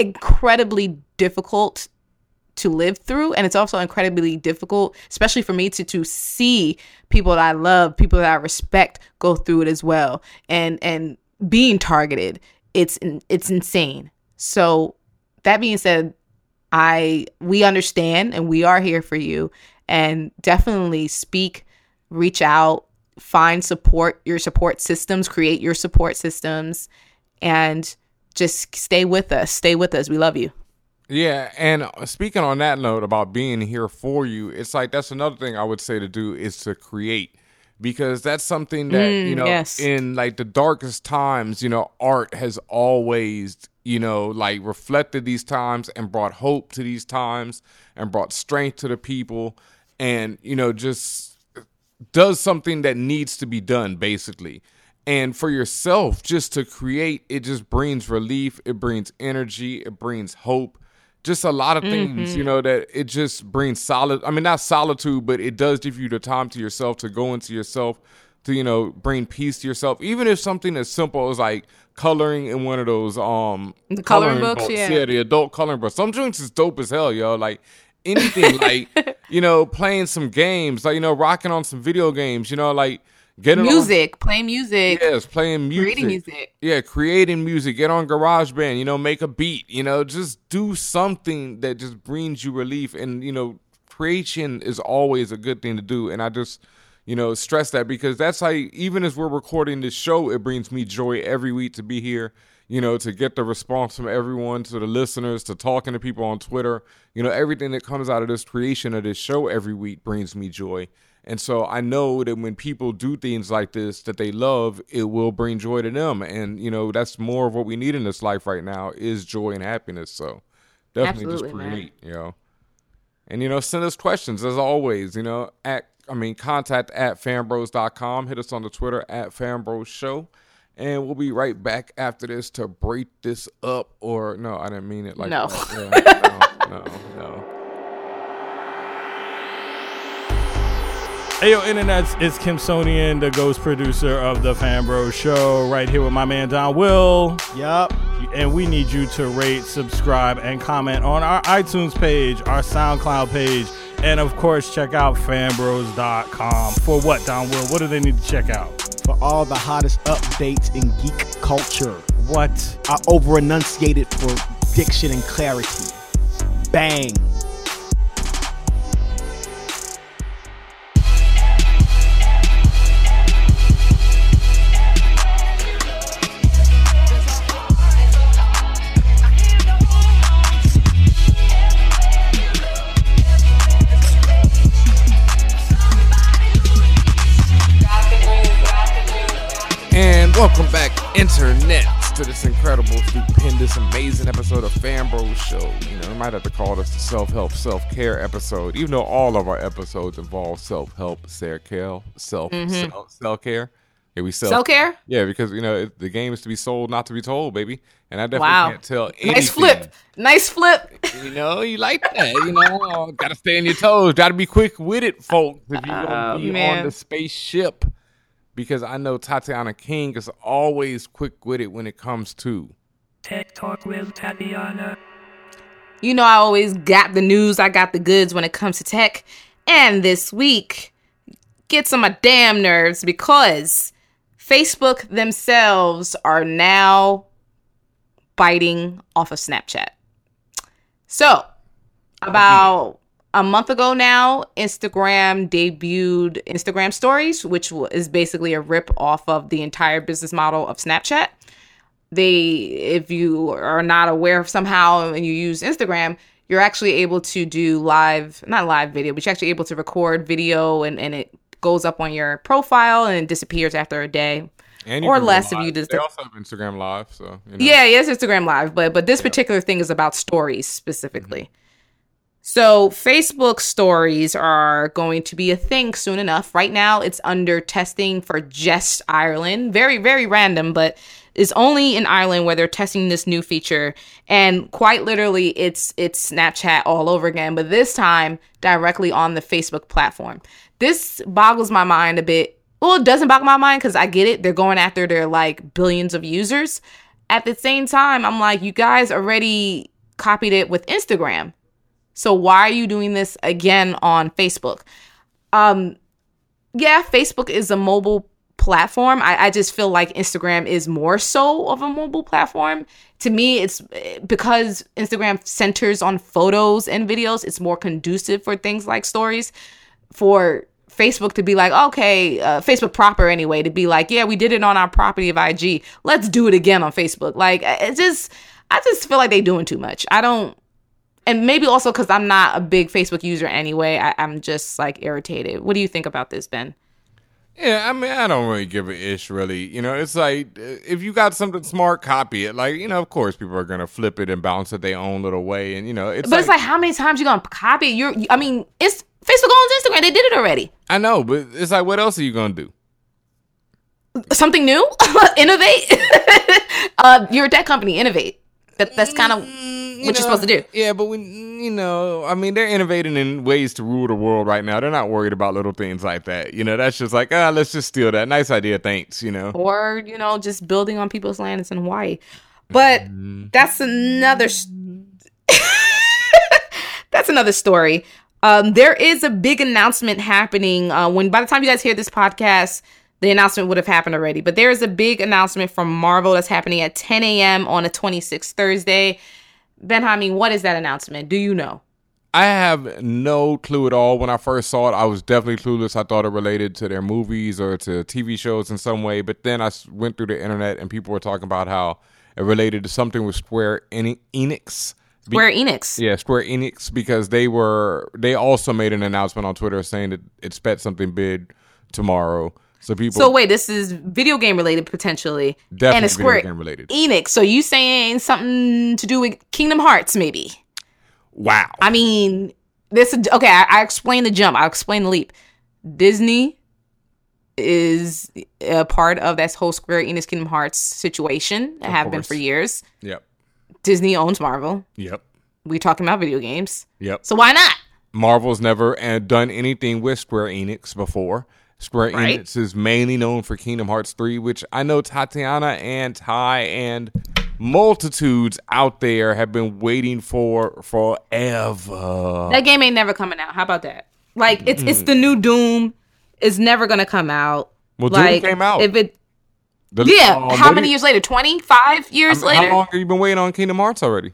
incredibly difficult to live through and it's also incredibly difficult especially for me to to see people that I love people that I respect go through it as well. And and being targeted it's it's insane. So that being said I we understand and we are here for you. And definitely speak reach out find support your support systems create your support systems and just stay with us. Stay with us. We love you. Yeah, and speaking on that note about being here for you, it's like that's another thing I would say to do is to create because that's something that, mm, you know, yes. in like the darkest times, you know, art has always, you know, like reflected these times and brought hope to these times and brought strength to the people and, you know, just does something that needs to be done basically and for yourself just to create it just brings relief it brings energy it brings hope just a lot of things mm-hmm. you know that it just brings solid i mean not solitude but it does give you the time to yourself to go into yourself to you know bring peace to yourself. Even if something as simple as like coloring in one of those um the coloring, coloring books, books, yeah. yeah the adult coloring books. Some joints is dope as hell yo. Like anything like you know playing some games like you know rocking on some video games you know like Get music, on, playing music. Yes, playing music. Creating music. Yeah, creating music. Get on GarageBand, you know, make a beat, you know, just do something that just brings you relief. And, you know, creation is always a good thing to do. And I just, you know, stress that because that's how, even as we're recording this show, it brings me joy every week to be here, you know, to get the response from everyone, to the listeners, to talking to people on Twitter. You know, everything that comes out of this creation of this show every week brings me joy. And so I know that when people do things like this that they love, it will bring joy to them. And you know, that's more of what we need in this life right now is joy and happiness. So definitely Absolutely, just create, man. you know. And you know, send us questions as always, you know, at I mean contact at fanbros.com. Hit us on the Twitter at fanbros show. And we'll be right back after this to break this up. Or no, I didn't mean it like no. that. Yeah, no, no, no. Hey yo, internets, it's Kim Sonian, the ghost producer of the Fanbro Show, right here with my man Don Will. Yup. And we need you to rate, subscribe, and comment on our iTunes page, our SoundCloud page, and of course, check out fanbros.com. For what, Don Will? What do they need to check out? For all the hottest updates in geek culture. What? I over enunciated for diction and clarity. Bang internet to this incredible, stupendous, amazing episode of Fanbros Show. You know, we might have to call this the self-help, self-care episode, even though all of our episodes involve self-help, self-care, self, Mhm. self, self-care. Yeah, we sell Self-care? Yeah, because you know it, the game is to be sold, not to be told, baby. And I definitely Wow. can't tell anything. Nice flip. Nice flip. You know, you like that. You know, gotta stay on your toes. Gotta be quick with it, folks. If you're gonna Oh, be man. on the spaceship, because I know Tatiana King is always quick with it when it comes to. Tech Talk with Tatiana. You know, I always got the news, I got the goods when it comes to tech. And this week gets on my damn nerves because Facebook themselves are now biting off of Snapchat. So, about a month ago now, Instagram debuted Instagram Stories, which is basically a rip off of the entire business model of Snapchat they if you are not aware of somehow and you use Instagram, you're actually able to do live not live video, but you're actually able to record video and, and it goes up on your profile and disappears after a day. Or less if you just They also have Instagram Live, so you know. yeah, yes, Instagram Live, but but this particular thing is about stories specifically. Mm-hmm. So Facebook stories are going to be a thing soon enough. Right now, it's under testing for just Ireland. Very very random, but it's only in Ireland where they're testing this new feature. And quite literally, it's it's Snapchat all over again, but this time directly on the Facebook platform. This boggles my mind a bit well, it doesn't boggle my mind because I get it. They're going after their like billions of users. At the same time, I'm like, you guys already copied it with Instagram. So why are you doing this again on Facebook? Um, yeah, Facebook is a mobile platform. I, I just feel like Instagram is more so of a mobile platform. To me, it's because Instagram centers on photos and videos, it's more conducive for things like stories. For Facebook to be like, okay, uh, Facebook proper anyway, to be like, yeah, we did it on our property of IG. Let's do it again on Facebook. Like, it just, I just feel like they're doing too much. I don't, and maybe also because I'm not a big Facebook user anyway, I, I'm just like irritated. What do you think about this, Ben? Yeah, I mean, I don't really give a ish, really. You know, it's like uh, if you got something smart, copy it. Like, you know, of course, people are gonna flip it and bounce it their own little way, and you know, it's. but it's like, how many times you gonna copy it? You're, I mean, it's Facebook owns Instagram. They did it already. I know, but it's like, what else are you gonna do? Something new, innovate. uh, you're a tech company. Innovate. That, that's kind of what you're supposed to do. Yeah, but when you know, I mean, they're innovating in ways to rule the world right now. They're not worried about little things like that. You know, that's just like, ah, let's just steal that. Nice idea, thanks. You know. or you know just building on people's lands in Hawaii. But that's another that's another story. Um, there is a big announcement happening. Uh, when by the time you guys hear this podcast, the announcement would have happened already. But there is a big announcement from Marvel that's happening at 10 a.m. on the 26th Thursday. Ben Hameen, what is that announcement? Do you know? I have no clue at all. When I first saw it, I was definitely clueless. I thought it related to their movies or to TV shows in some way. But then I went through the internet and people were talking about how it related to something with Square Eni- Enix. Square Enix. Yeah, Square Enix because they were they also made an announcement on Twitter saying that it's bet something big tomorrow. So people So wait, this is video game related potentially, Definitely and video Square game related. Enix. So you saying something to do with Kingdom Hearts, maybe? Wow. I mean, this okay. I, I explain the jump. I'll explain the leap. Disney is a part of that whole Square Enix Kingdom Hearts situation. Of have been for years. Yep. Disney owns Marvel. Yep. We're talking about video games. Yep. So why not? Marvel's never uh, done anything with Square Enix before. Square Right. Enix is mainly known for Kingdom Hearts 3, which I know Tatiana and Ty and multitudes out there have been waiting for forever. That game ain't never coming out. How about that? Like it's it's Mm. the new Doom. It's never gonna come out. Well, Doom came out. If it The- yeah, um, how many years later? Twenty five years I mean, later? How long have you been waiting on Kingdom Hearts already?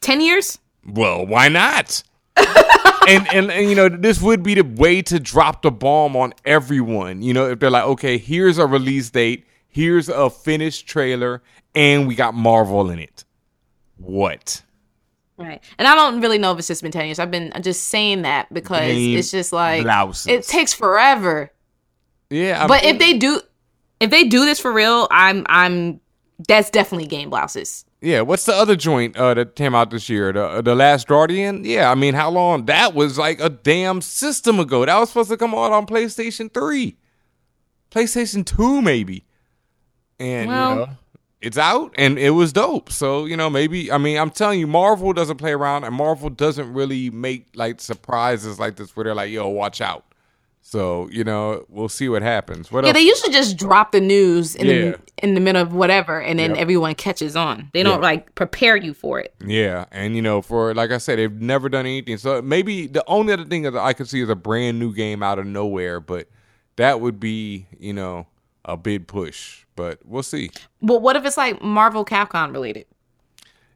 Ten years? Well, why not? And, and and you know this would be the way to drop the bomb on everyone. You know if they're like, okay, here's a release date, here's a finished trailer, and we got Marvel in it. What? Right. And I don't really know if it's just been 10 years. I've been just saying that because Game it's just like blouses. it takes forever. Yeah, I but if they do if they do this for real, I'm I'm that's definitely game blouses. Yeah, what's the other joint uh, that came out this year? The the Last Guardian. Yeah, I mean, how long? That was like a damn system ago. That was supposed to come out on PlayStation Three, PlayStation Two, maybe. And Well- you know, it's out, and it was dope. So you know, maybe I mean, I'm telling you, Marvel doesn't play around, and Marvel doesn't really make like surprises like this where they're like, "Yo, watch out." So you know, we'll see what happens. What yeah, else? they usually just drop the news in Yeah. the in the middle of whatever, and then Yep. everyone catches on. They don't Yeah. like prepare you for it. Yeah, and you know, for like I said, they've never done anything. So maybe the only other thing that I could see is a brand new game out of nowhere, but that would be, you know, a big push. But we'll see. But what if it's like Marvel Capcom related?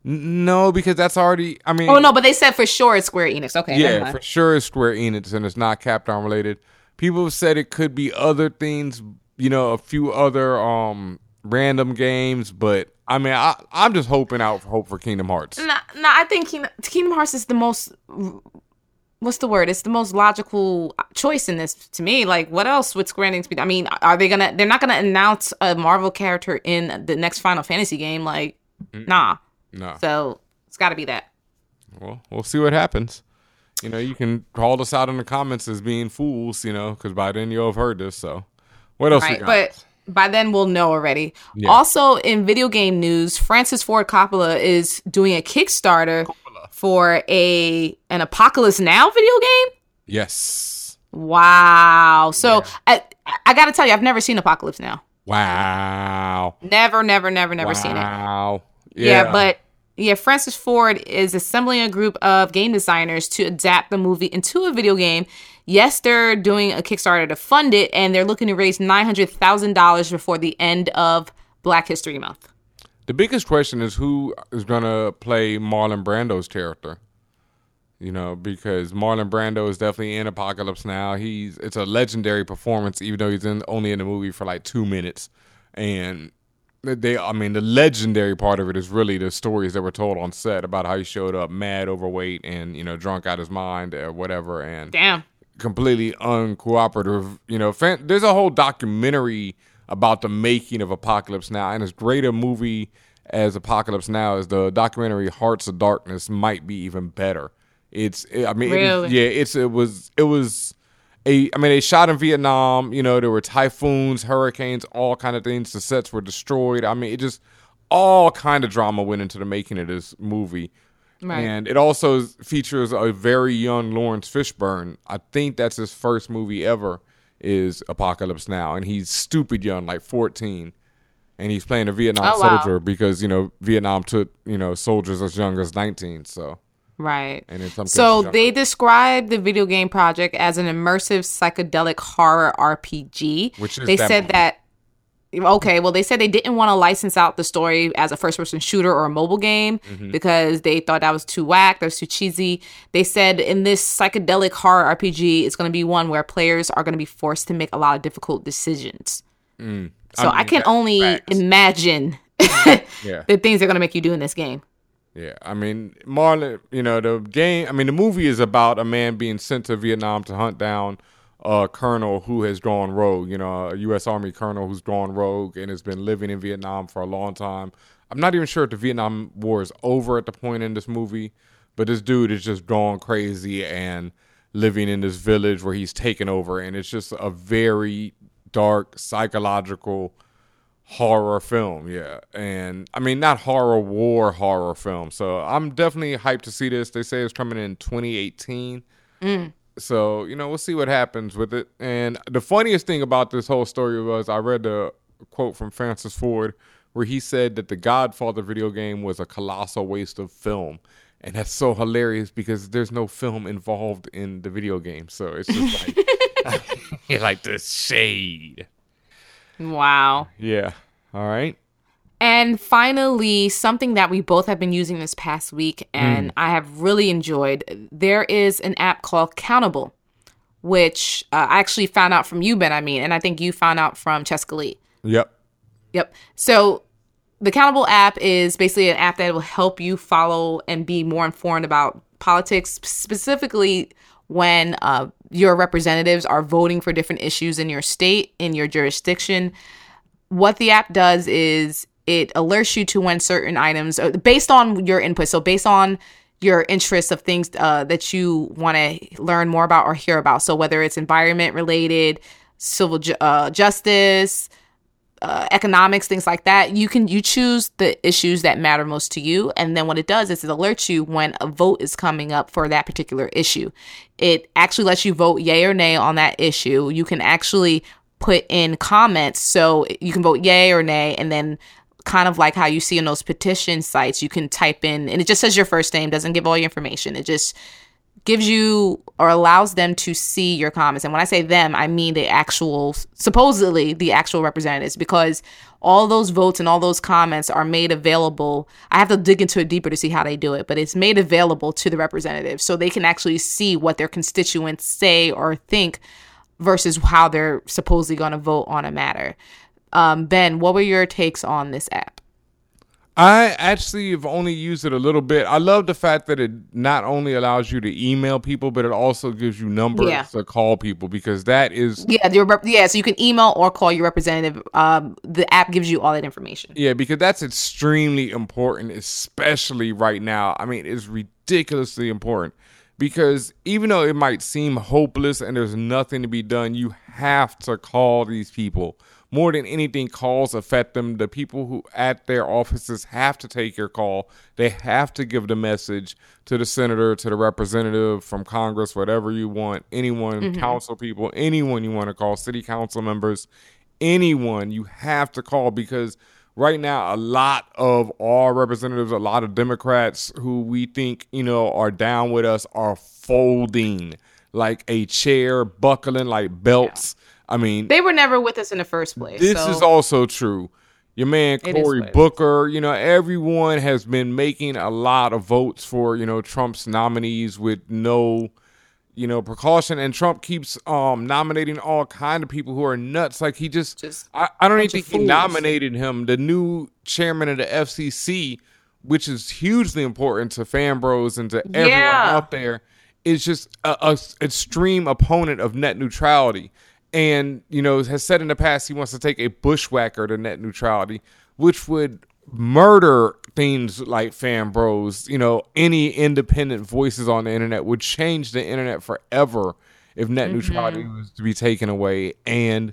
No, because that's already. I mean, Oh no, but they said for sure it's Square Enix. Okay, yeah, for sure it's Square Enix and it's not Capcom related. People have said it could be other things, you know, a few other um random games, but I mean, I I'm just hoping out for hope for Kingdom Hearts. No, no, I think Kingdom, Kingdom Hearts is the most. What's the word? It's the most logical choice in this to me. Like, what else would Square Enix be? I mean, are they gonna? They're not gonna announce a Marvel character in the next Final Fantasy game. Like, nah. No. So it's got to be that. Well, we'll see what happens. You know, you can call us out in the comments as being fools, you know, because by then you'll have heard this. So, what else we right, got? but by then we'll know already. Yeah. Also, in video game news, Francis Ford Coppola is doing a Kickstarter for a an Apocalypse Now video game. yes. Wow. So I I got to tell you, I've never seen Apocalypse Now. Wow. Never, never, never, never seen it. Wow. Yeah. but yeah, Francis Ford is assembling a group of game designers to adapt the movie into a video game. Yes, they're doing a Kickstarter to fund it, and they're looking to raise nine hundred thousand dollars before the end of Black History Month. the biggest question is who is gonna play Marlon Brando's character. You know, because Marlon Brando is definitely in Apocalypse Now. He's it's a legendary performance, even though he's in only in the movie for like two minutes, and they I mean the legendary part of it is really the stories that were told on set about how he showed up mad overweight and you know drunk out of his mind or whatever and Damn. completely uncooperative you know fan, there's a whole documentary about the making of Apocalypse Now and as great a movie as Apocalypse Now is the documentary Hearts of Darkness might be even better it's I mean it Really? yeah it's it was it was a, I mean, they shot in Vietnam. You know, there were typhoons, hurricanes, all kind of things. The sets were destroyed. I mean, it just all kind of drama went into the making of this movie. Right. And it also features a very young Laurence Fishburne. I think that's his first movie ever. Is Apocalypse Now, and he's stupid young, like fourteen, and he's playing a Vietnam Oh, wow. soldier because you know Vietnam took you know soldiers as young as nineteen. So Right. and in some cases So they described the video game project as an immersive psychedelic horror RPG. Which is they that said movie. that okay, well they said they didn't want to license out the story as a first person shooter or a mobile game Mhm. because they thought that was too whack, that was too cheesy. They said in this psychedelic horror RPG, it's going to be one where players are going to be forced to make a lot of difficult decisions. Mm. So I, mean, can that- only imagine Yeah. the things they're going to make you do in this game. Yeah, I mean, Marlon, you know, the game, I mean, the movie is about a man being sent to Vietnam to hunt down a colonel who has gone rogue, you know, a U.S. Army colonel who's gone rogue and has been living in Vietnam for a long time. I'm not even sure if the Vietnam War is over at the point in this movie, but this dude is just gone crazy and living in this village where he's taken over. And it's just a very dark, psychological, horror film, yeah. And I mean, not horror war horror film. So I'm definitely hyped to see this. They say it's coming in 2018. Mm. So, you know, we'll see what happens with it. And the funniest thing about this whole story was I read the quote from Francis Ford where he said that the Godfather video game was a colossal waste of film. And that's so hilarious because there's no film involved in the video game. So it's just like, like the shade. Wow. Yeah. All right. And finally, something that we both have been using this past week and Mm. I have really enjoyed. There is an app called Countable, which uh, I actually found out from you, Ben. I mean, and I think you found out from Cheska Lee. Yep. Yep. So the Countable app is basically an app that will help you follow and be more informed about politics, specifically when uh, your representatives are voting for different issues in your state, in your jurisdiction. what the app does is it alerts you to when certain items based on your input. So based on your interests of things uh, that you want to learn more about or hear about. So whether it's environment related, civil ju- uh, justice, uh, economics, things like that, you can you choose the issues that matter most to you, and then what it does is it alerts you when a vote is coming up for that particular issue. It actually lets you vote yay or nay on that issue. You can actually put in comments, so you can vote yay or nay, and then kind of like how you see in those petition sites, you can type in, and it just says your first name, doesn't give all your information. It just gives you or allows them to see your comments. And when I say them, I mean the actual, supposedly the actual representatives, because all those votes and all those comments are made available. I have to dig into it deeper to see how they do it, but it's made available to the representatives so they can actually see what their constituents say or think versus how they're supposedly going to vote on a matter. Um, ben, what were your takes on this app? I actually have only used it a little bit. I love the fact that it not only allows you to email people, but it also gives you numbers Yeah. to call people because that is Yeah, your rep- yeah, so you can email or call your representative. Um, the app gives you all that information. Yeah, because that's extremely important, especially right now. I mean, it's ridiculously important because even though it might seem hopeless and there's nothing to be done, you have to call these people. More than anything, calls affect them. The people who at their offices have to take your call. They have to give the message to the senator, to the representative from Congress, whatever you want, anyone, Mhm. council people, anyone you want to call, city council members, anyone you have to call because right now a lot of our representatives a lot of democrats who we think you know are down with us are folding like a chair buckling like belts i mean They were never with us in the first place. this so- is also true your man Cory what it is. Booker, you know, everyone has been making a lot of votes for, you know, Trump's nominees with no, you know, precaution. And Trump keeps um nominating all kind of people who are nuts. Like he just, I, I don't even think he nominated him, the new chairman of the FCC, which is hugely important to fan bros and to everyone Yeah. out there, is just a extreme opponent of net neutrality. And, you know, has said in the past he wants to take a bushwhacker to net neutrality, which would murder things like fan bros. You know, any independent voices on the internet would change the internet forever if net mm-hmm. neutrality was to be taken away. And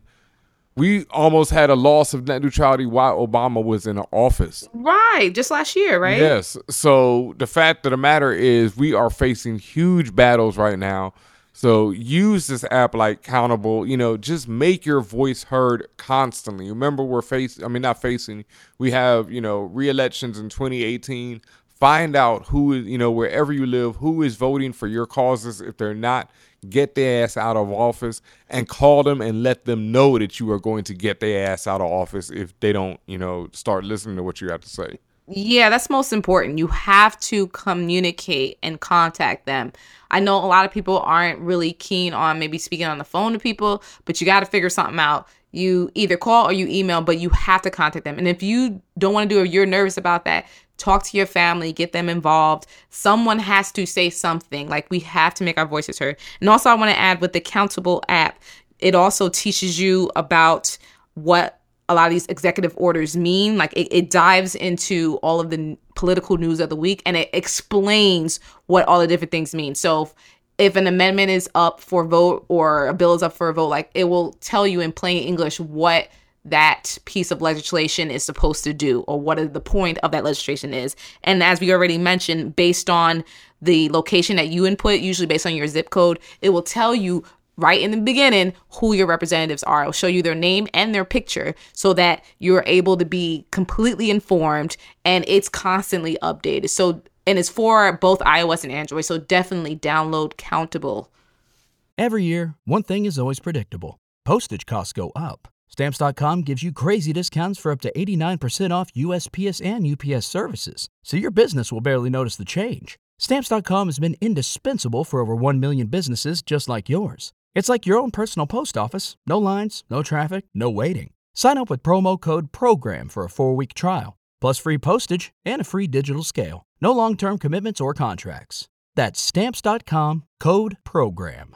we almost had a loss of net neutrality while Obama was in office. right, just last year, right? Yes. So the fact of the matter is, we are facing huge battles right now. So use this app like Countable. You know, just make your voice heard constantly. Remember, we're facing. I mean, not facing. We have you know re-elections in 2018. Find out who is you know wherever you live who is voting for your causes. If they're not, get their ass out of office and call them and let them know that you are going to get their ass out of office if they don't you know start listening to what you have to say. Yeah, that's most important. You have to communicate and contact them. I know a lot of people aren't really keen on maybe speaking on the phone to people, but you got to figure something out. You either call or you email, but you have to contact them. And if you don't want to do it, you're nervous about that, talk to your family, get them involved. Someone has to say something. Like we have to make our voices heard. And also, I want to add with the Countable app, it also teaches you about what a lot of these executive orders mean. Like it, it dives into all of the political news of the week and it explains what all the different things mean. So if, if an amendment is up for vote or a bill is up for a vote, like it will tell you in plain English what that piece of legislation is supposed to do or what the point of that legislation is. And as we already mentioned, based on the location that you input, usually based on your zip code, it will tell you right in the beginning who your representatives are. It'll show you their name and their picture so that you're able to be completely informed and it's constantly updated. So and it's for both iOS and Android. So definitely download Countable. Every year, one thing is always predictable postage costs go up. Stamps.com gives you crazy discounts for up to 89% off USPS and UPS services, so your business will barely notice the change. Stamps.com has been indispensable for over 1 million businesses just like yours. It's like your own personal post office no lines, no traffic, no waiting. Sign up with promo code PROGRAM for a four week trial, plus free postage and a free digital scale. No long term commitments or contracts. That's Stamps.com code PROGRAM.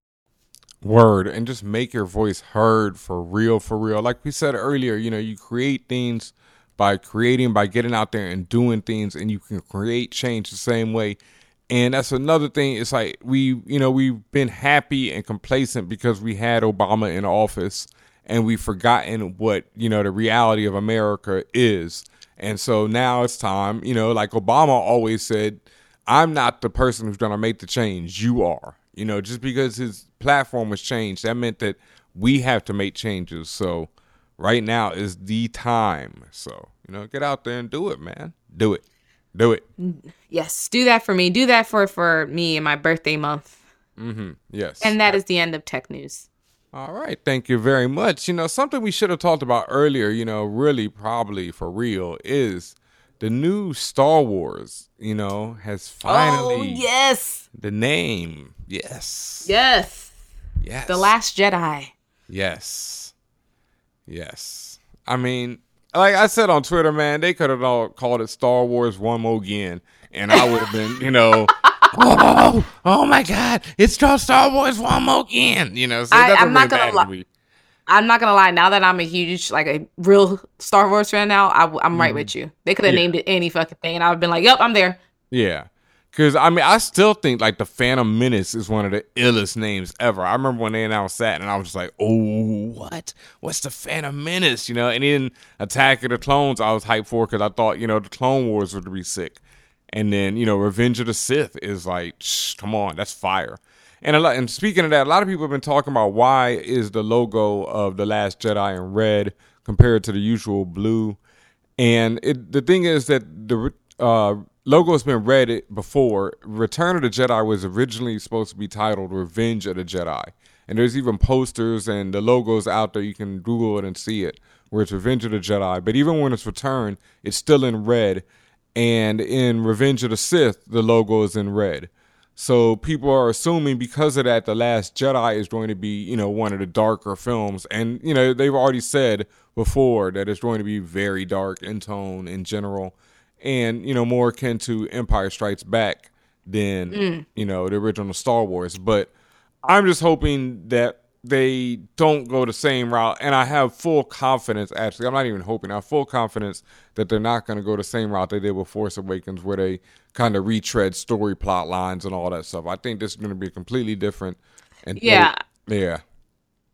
Word and just make your voice heard for real, for real. Like we said earlier, you know, you create things by creating, by getting out there and doing things, and you can create change the same way. And that's another thing. It's like we, you know, we've been happy and complacent because we had Obama in office and we've forgotten what, you know, the reality of America is. And so now it's time, you know, like Obama always said, I'm not the person who's going to make the change. You are. You know, just because his platform was changed, that meant that we have to make changes. So right now is the time. So, you know, get out there and do it, man. Do it. Do it. Yes, do that for me. Do that for for me in my birthday month. Mm-hmm. Yes. And that is the end of tech news. All right. Thank you very much. You know, something we should have talked about earlier, you know, really probably for real, is the new Star Wars, you know, has finally Oh, yes. the name. Yes. Yes. Yes. The Last Jedi. Yes. Yes. I mean, like I said on Twitter, man, they could have all called it Star Wars One More Again, and I would have been, you know, oh, oh my God, it's called Star Wars One More Again. You know, so I- I'm not gonna lie. I'm not gonna lie. Now that I'm a huge, like a real Star Wars fan now, I, am right Mhm. with you. They could have Yeah. named it any fucking thing, and I've been like, "Yep, I'm there." Yeah. Cause I mean, I still think like the Phantom Menace is one of the illest names ever. I remember when they announced that, and I was just like, "Oh, what? What's the Phantom Menace?" You know. And then Attack of the Clones, I was hyped for because I thought you know the Clone Wars would be sick. And then you know Revenge of the Sith is like, shh, come on, that's fire. And a lot, and speaking of that, a lot of people have been talking about why is the logo of the Last Jedi in red compared to the usual blue. And it, the thing is that the uh, logo has been read before. Return of the Jedi was originally supposed to be titled Revenge of the Jedi. And there's even posters and the logos out there. You can Google it and see it, where it's Revenge of the Jedi. But even when it's Return, it's still in red. And in Revenge of the Sith, the logo is in red. So people are assuming because of that, The Last Jedi is going to be, you know, one of the darker films. And, you know, they've already said before that it's going to be very dark in tone in general and, you know, more akin to Empire Strikes Back than, Mm. you know, the original Star Wars. But I'm just hoping that they don't go the same route. And I have full confidence, actually, I'm not even hoping, I have full confidence that they're not going to go the same route they did with Force Awakens, where they kind of retread story plot lines and all that stuff. I think this is going to be completely different. And Yeah. yeah.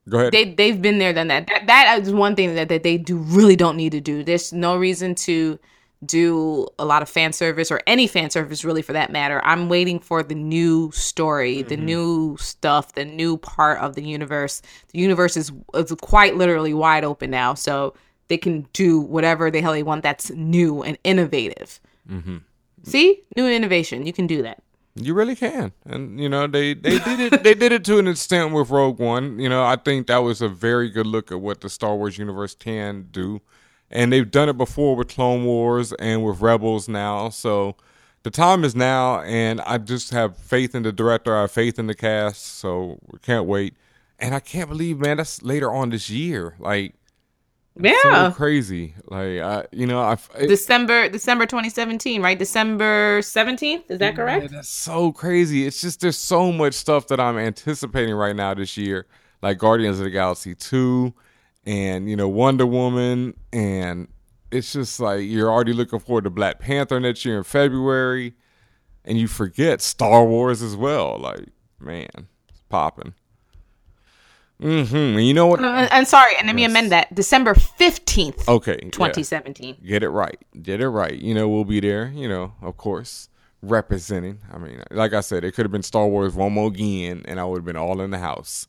Go ahead. They they've been there, done that. That that is one thing that, that they do really don't need to do. There's no reason to do a lot of fan service or any fan service really for that matter. I'm waiting for the new story, the new stuff, the new part of the universe. The universe is, is quite literally wide open now, so they can do whatever the hell they want that's new and innovative. mm-hmm. See? New innovation. You can do that. You really can, and you know they they did it. they did it to an extent with Rogue One. You know, I think that was a very good look at what the Star Wars universe can do, and they've done it before with Clone Wars and with Rebels now. So the time is now, and I just have faith in the director. I have faith in the cast. So we can't wait, and I can't believe, man, that's later on this year. Like, Yeah. so crazy. Like, I, you know, I it- December December 2017, right? December 17th, is that correct? Yeah, that's so crazy. It's just there's so much stuff that I'm anticipating right now this year, like Guardians of the Galaxy 2 and you know Wonder Woman and it's just like you're already looking forward to Black Panther next year in February and you forget Star Wars as well. Like, man, it's popping. Mm-hmm. And you know what? Uh, and sorry, and let me amend that. December fifteenth. Okay. yeah. 2017. Get it right. Get it right. You know, we'll be there, you know, of course, representing. I mean, like I said, it could have been Star Wars one more again, and I would have been all in the house.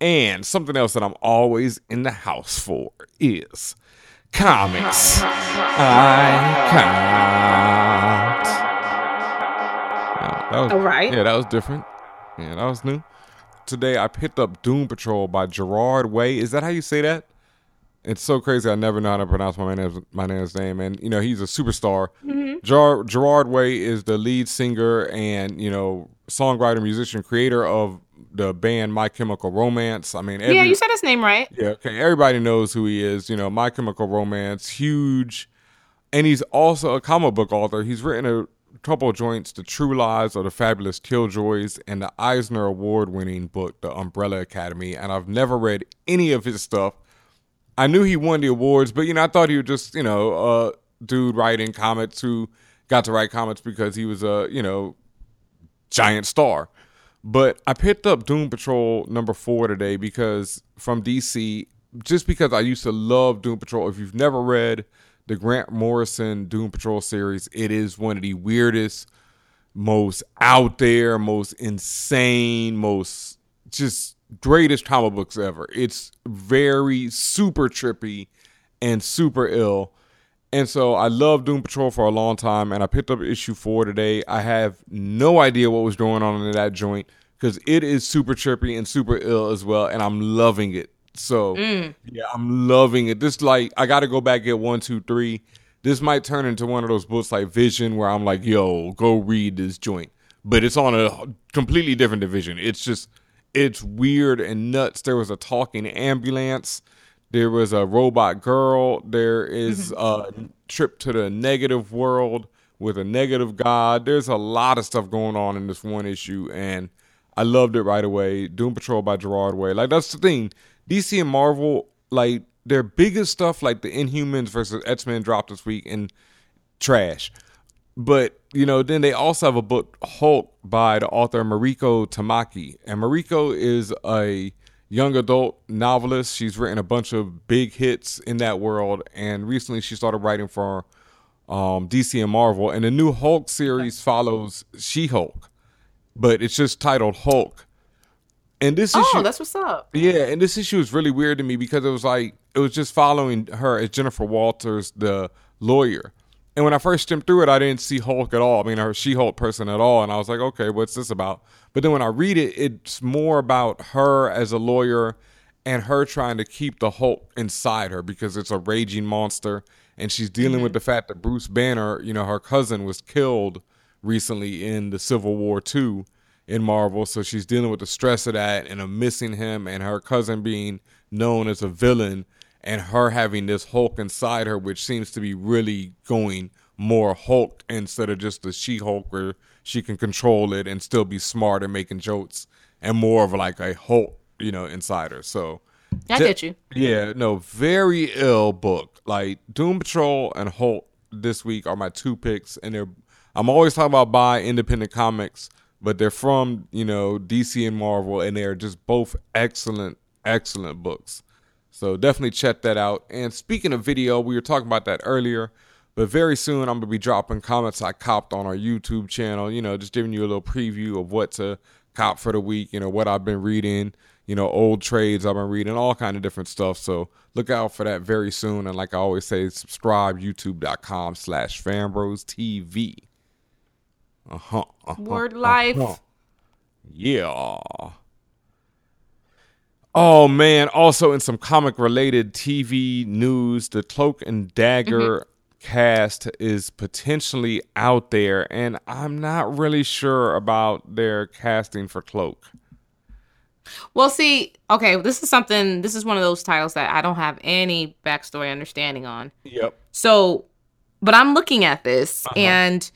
And something else that I'm always in the house for is comics. I count. Yeah, that was, All right. Yeah, that was different. Yeah, that was new. Today I picked up Doom Patrol by Gerard Way. Is that how you say that? It's so crazy. I never know how to pronounce my man's my man's name, and you know he's a superstar. Mhm. Gerard, Gerard Way is the lead singer and you know songwriter, musician, creator of the band My Chemical Romance. I mean, every, yeah, you said his name right. yeah, okay. Everybody knows who he is. You know, My Chemical Romance, huge, and he's also a comic book author. He's written a couple of joints, The True Lives of the Fabulous Killjoys, and the Eisner Award-winning book, The Umbrella Academy. And I've never read any of his stuff. I knew he won the awards, but you know, I thought he was just you know a dude writing comics who got to write comics because he was a you know giant star. But I picked up Doom Patrol number four today because from DC, just because I used to love Doom Patrol. If you've never read the Grant Morrison Doom Patrol series, it is one of the weirdest, most out there, most insane, most just greatest comic books ever. It's very super trippy and super ill. And so I loved Doom Patrol for a long time, and I picked up issue four today. I have no idea what was going on in that joint because it is super trippy and super ill as well, and I'm loving it. So Mm. yeah, I'm loving it. This like I got to go back get one, two, three. This might turn into one of those books like Vision, where I'm like, yo, go read this joint, but it's on a completely different division. It's just it's weird and nuts. There was a talking ambulance. There was a robot girl. There is mm-hmm. a trip to the negative world with a negative god. There's a lot of stuff going on in this one issue, and I loved it right away. Doom Patrol by Gerard Way. Like that's the thing. DC and Marvel, like their biggest stuff, like the Inhumans versus X Men, dropped this week and trash. But you know, then they also have a book Hulk by the author Mariko Tamaki, and Mariko is a young adult novelist. She's written a bunch of big hits in that world, and recently she started writing for um, DC and Marvel. And the new Hulk series follows She Hulk, but it's just titled Hulk. And this issue. Oh, issue, that's what's up. yeah, and this issue is really weird to me because it was like it was just following her as Jennifer Walters, the lawyer. And when I first skimmed through it, I didn't see Hulk at all. I mean, her She-Hulk person at all, and I was like, okay, what's this about? But then when I read it, it's more about her as a lawyer and her trying to keep the Hulk inside her because it's a raging monster, and she's dealing with mm-hmm. the fact that Bruce Banner, you know, her cousin was killed recently in the Civil War II in Marvel, so she's dealing with the stress of that and of missing him and her cousin being known as a villain and her having this Hulk inside her, which seems to be really going more Hulk instead of just the She Hulk where she can control it and still be smart and making jokes and more of like a Hulk, you know, inside her. So I get you. Yeah, no, very ill book. Like Doom Patrol and Hulk this week are my two picks, and they're I'm always talking about buy independent comics, but they're from you know DC and Marvel, and they're just both excellent, excellent books. So definitely check that out. And speaking of video, we were talking about that earlier, but very soon I'm gonna be dropping comments I copped on our YouTube channel. You know, just giving you a little preview of what to cop for the week. You know, what I've been reading. You know, old trades I've been reading, all kind of different stuff. So look out for that very soon. And like I always say, subscribe youtube.com slash fanbros TV. Uh-huh, uh-huh. Word life. uh-huh. Yeah. Oh man! Also, in some comic-related TV news, the Cloak and Dagger cast is potentially out there, and I'm not really sure about their casting for Cloak. Well, see, okay, this is something. This is one of those titles that I don't have any backstory understanding on. Yep. So, but I'm looking at this Uh-huh. and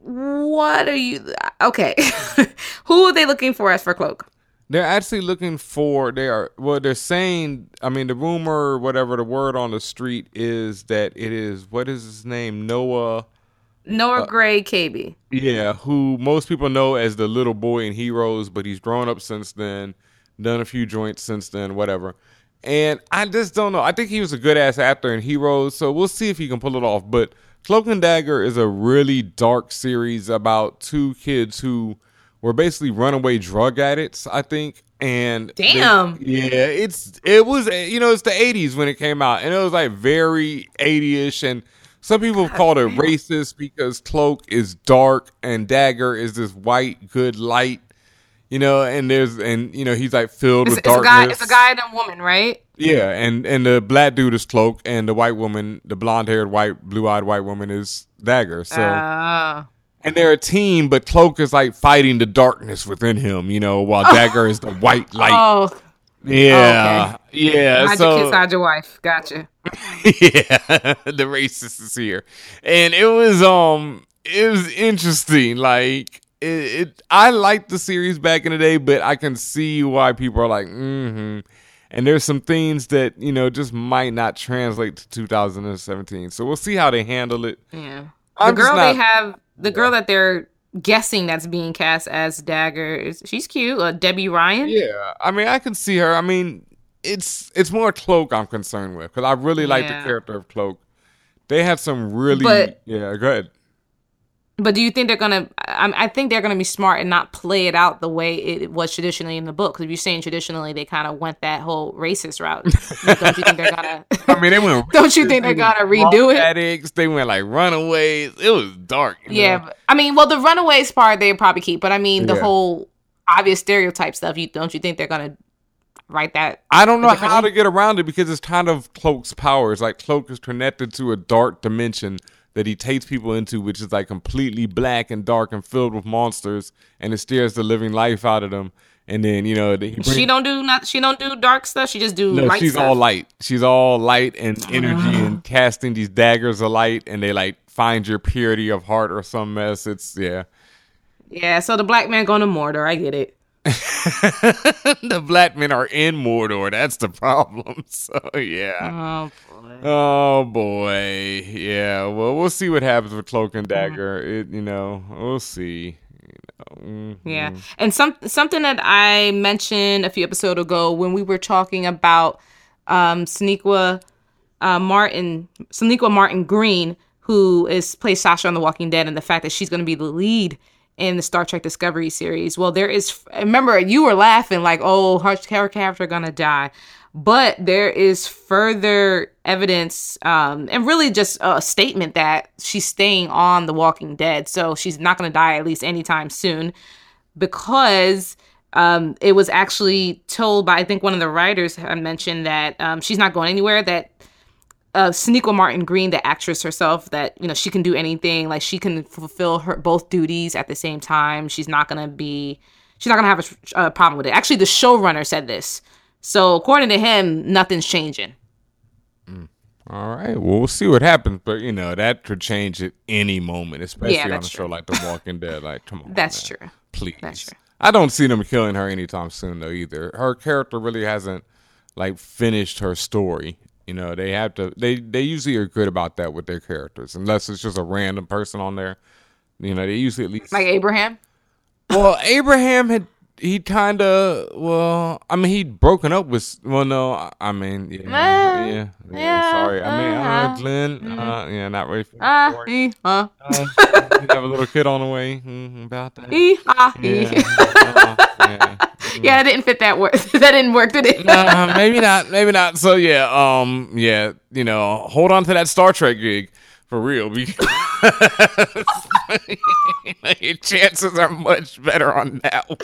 what are you? Okay, who are they looking for as for Cloak? They're actually looking for they are well they're saying I mean the rumor whatever the word on the street is that it is what is his name Noah Noah uh, Gray-Cabey. Yeah, who most people know as the little boy in Heroes, but he's grown up since then, done a few joints since then, whatever. And I just don't know. I think he was a good ass actor in Heroes, so we'll see if he can pull it off. But Cloak and Dagger is a really dark series about two kids who were basically runaway drug addicts, I think. And they- Damn. yeah, it's it was you know it's the '80s when it came out, and it was like very '80ish. And some people have called it racist because Cloak is dark and Dagger is this white good light, you know. And there's and you know he's like filled It's, with it's a darkness. guy. It's a guy and a woman, right? Yeah, and and the black dude is Cloak, and the white woman, the blonde haired white, blue eyed white woman is Dagger. So Ah. And they're a team, but Cloak is like fighting the darkness within him, you know, while Dagger is the white light. Oh, yeah, yeah. hide so your kids, hide your wife. Gotcha. yeah, the racist is here, and it was um, it was interesting. Like it, it I liked the series back in the day, but I can see why people are like, mm-hmm. And there's some things that you know just might not translate to 2017. So we'll see how they handle it. Yeah. The I'm girl they have, the girl that they're guessing that's being cast as Dagger is she's cute. Uh, Debby Ryan. Yeah, I mean, I can see her. I mean, it's it's more Cloak I'm concerned with because I really like the character of Cloak. They have some really But- yeah. Go ahead. But do you think they're gonna? I, I think they're gonna be smart and not play it out the way it was traditionally in the book. Because if you're saying traditionally, they kind of went that whole racist route. Don't you think they're gonna? I mean, they went. Don't you think they're gonna redo it? Addicts. They went like runaways. It was dark. Yeah, but, I mean, well, the runaways part they probably keep, but I mean, the Yeah. whole obvious stereotype stuff. You don't you think they're gonna write that? I don't know how to get around it because it's kind of Cloak's powers. Like Cloak is connected to a dark dimension that he takes people into, which is like completely black and dark and filled with monsters, and it stares the living life out of them. And then you know She don't do not. She don't do dark stuff. She just do No, light she's stuff. all light. She's all light and energy Ah. and casting these daggers of light, and they like find your purity of heart or some mess. It's yeah. Yeah, so the black man going to Mordor. I get it. the black men are in Mordor. That's the problem. So yeah. Oh boy. Oh boy. Yeah. Well, we'll see what happens with Cloak and Dagger. It, you know, we'll see. Mhm. Yeah, and some something that I mentioned a few episodes ago when we were talking about um Sonequa uh, Martin, Sonequa Martin Green, who is plays Sasha on The Walking Dead, and the fact that she's going to be the lead in the Star Trek Discovery series. Well, there is. Remember, you were laughing like, "Oh, her, character gonna die," but there is further evidence, um, and really just a statement that she's staying on The Walking Dead, so she's not gonna die at least anytime soon, because. Um, it was actually told by I think one of the writers had mentioned that um, she's not going anywhere. That uh, Sonequa Martin Green, the actress herself, that you know she can do anything. Like she can fulfill her both duties at the same time. She's not gonna be, she's not gonna have a, a problem with it. Actually, the showrunner said this. So according to him, nothing's changing. All right. Well, we'll see what happens, but you know that could change at any moment, especially on a that's show like The Walking Dead. Like, come on. That's man. true. Please. That's true. I don't see them killing her anytime soon, though. Either her character really hasn't like finished her story. You know, they have to. They they usually are good about that with their characters, unless it's just a random person on there. You know, they usually at least. Like Abraham. Well, Abraham had he kind of well, I mean, he'd broken up with. Well, no, I- mean, yeah, Uh, yeah, yeah, yeah, Sorry, I mean, uh, Glenn. Uh, yeah, not ready for Ah, for it. ee, huh. Uh, you have a little kid on the way mm, about that. Ah, ee. Yeah. Oh, yeah. Yeah, it didn't fit that word. that didn't work, did it? uh, maybe not. Maybe not. So yeah, um, yeah, you know, hold on to that Star Trek gig for real because your chances are much better on that one.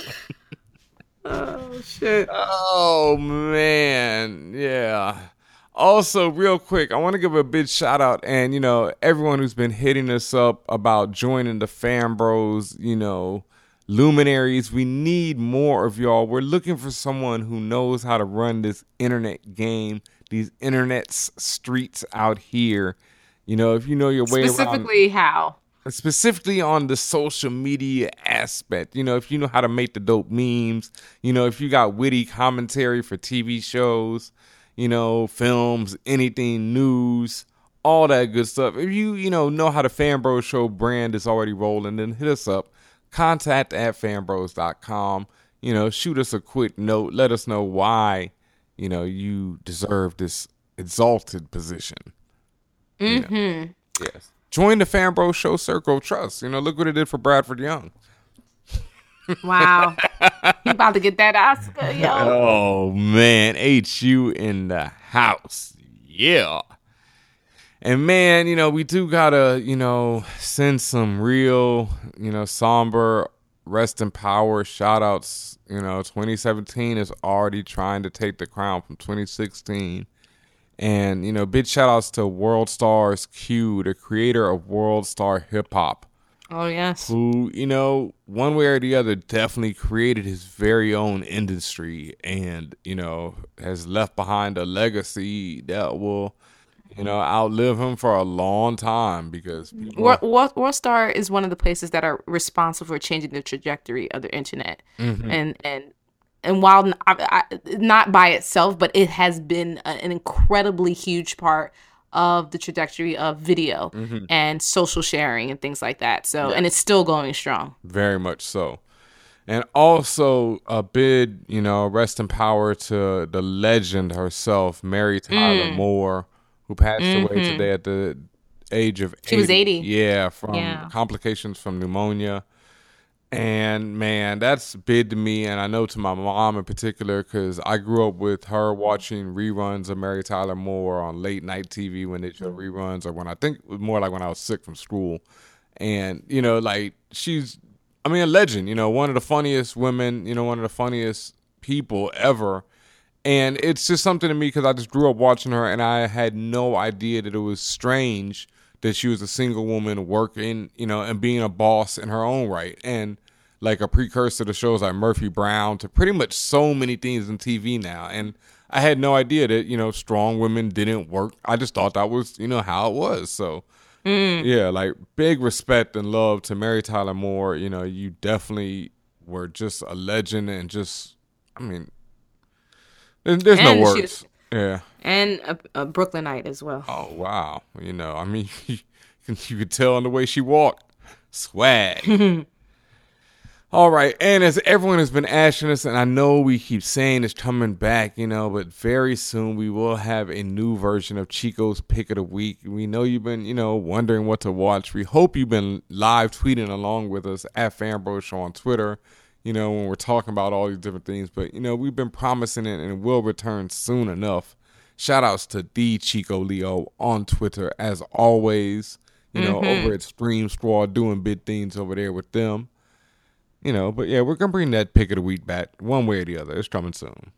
Oh shit. Oh man, yeah. Also, real quick, I want to give a big shout out and you know everyone who's been hitting us up about joining the Fan Bros. You know, luminaries. We need more of y'all. We're looking for someone who knows how to run this internet game, these internet streets out here. You know, if you know your way around Specifically, how? Specifically on the social media aspect. You know, if you know how to make the dope memes, you know, if you got witty commentary for TV shows, you know, films, anything, news, all that good stuff. If you, you know, know how the Fanbros Show brand is already rolling, then hit us up. Contact at fanbros.com. You know, shoot us a quick note. Let us know why, you know, you deserve this exalted position. Mm-hmm. Yes. Join the Fanbros Show Circle of Trust. You know, look what it did for Bradford Young. Wow. you about to get that Oscar, yo. Oh man, HU in the house. Yeah. And man, you know, we do gotta, you know, send some real, you know, somber rest in power shout outs. You know, 2017 is already trying to take the crown from 2016. And, you know, big shout outs to World Stars Q, the creator of World Star Hip Hop Oh yes. who, you know, one way or the other definitely created his very own industry and, you know, has left behind a legacy that will, you know, outlive him for a long time because people War, War, Warstar is one of the places that are responsible for changing the trajectory of the internet, Mhm. and and and while I- I- not by itself, but it has been a- an incredibly huge part of the trajectory of video Mhm. and social sharing and things like that. So, and it's still going strong. Very much so. And also a bid, you know, rest in power to the legend herself, Mary Tyler Mm. Moore, who passed away Mhm. today at the age of She was 80. Yeah, from Yeah. complications from pneumonia. And man, that's big to me, and I know to my mom in particular, because I grew up with her watching reruns of Mary Tyler Moore on late night TV when they show mm-hmm. reruns, or when I think it was more like when I was sick from school. And you know, like she's, I mean, a legend. You know, one of the funniest women. You know, one of the funniest people ever. And it's just something to me because I just grew up watching her, and I had no idea that it was strange that she was a single woman working, you know, and being a boss in her own right, and like a precursor to shows like Murphy Brown, to pretty much so many things in TV now. And I had no idea that you know strong women didn't work. I just thought that was you know how it was. So Mm. yeah, like big respect and love to Mary Tyler Moore. You know, you definitely were just a legend, and just I mean, there's, there's no words. was- yeah. And a, a Brooklynite as well. Oh wow. You know, I mean, you could tell in the way she walked. Swag. All right, and as everyone has been asking us, and I know we keep saying it's coming back, you know, but very soon we will have a new version of Chico's Pick of the Week. We know you've been, you know, wondering what to watch. We hope you've been live tweeting along with us at Fanbro Show on Twitter, you know, when we're talking about all these different things. But, you know, we've been promising it and it will return soon enough. Shout outs to the Chico Leo on Twitter, as always, you know, Mhm. over at Scream Squad doing big things over there with them. You know, but yeah, we're gonna bring that pick of the week back one way or the other. It's coming soon.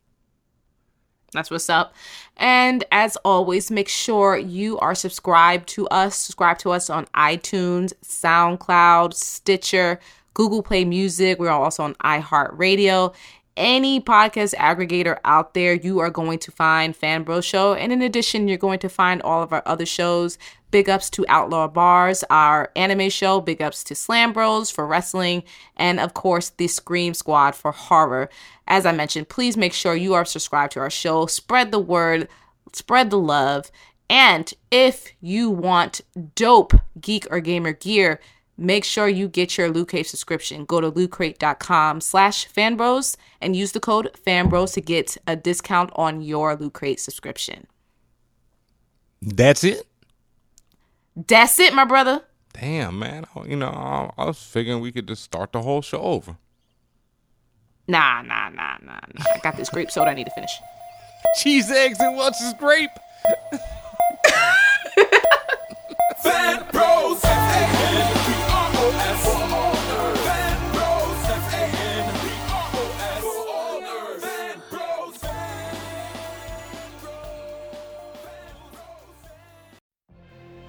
That's what's up. And as always, make sure you are subscribed to us. Subscribe to us on iTunes, SoundCloud, Stitcher, Google Play Music. We're also on iHeartRadio. Any podcast aggregator out there, you are going to find Fan Bro Show. And in addition, you're going to find all of our other shows. Big ups to Outlaw Bars, our anime show. Big ups to Slam Bros for wrestling. And of course, the Scream Squad for horror. As I mentioned, please make sure you are subscribed to our show. Spread the word, spread the love. And if you want dope geek or gamer gear, make sure you get your Loot Crate subscription. Go to lootcrate.com slash fanbros and use the code fanbros to get a discount on your Loot Crate subscription. That's it. That's it, my brother. Damn, man. You know, I, I was figuring we could just start the whole show over. Nah, nah, nah, nah, nah. I got this grape soda I need to finish. Cheese, eggs, and what's this grape? Fan Bros.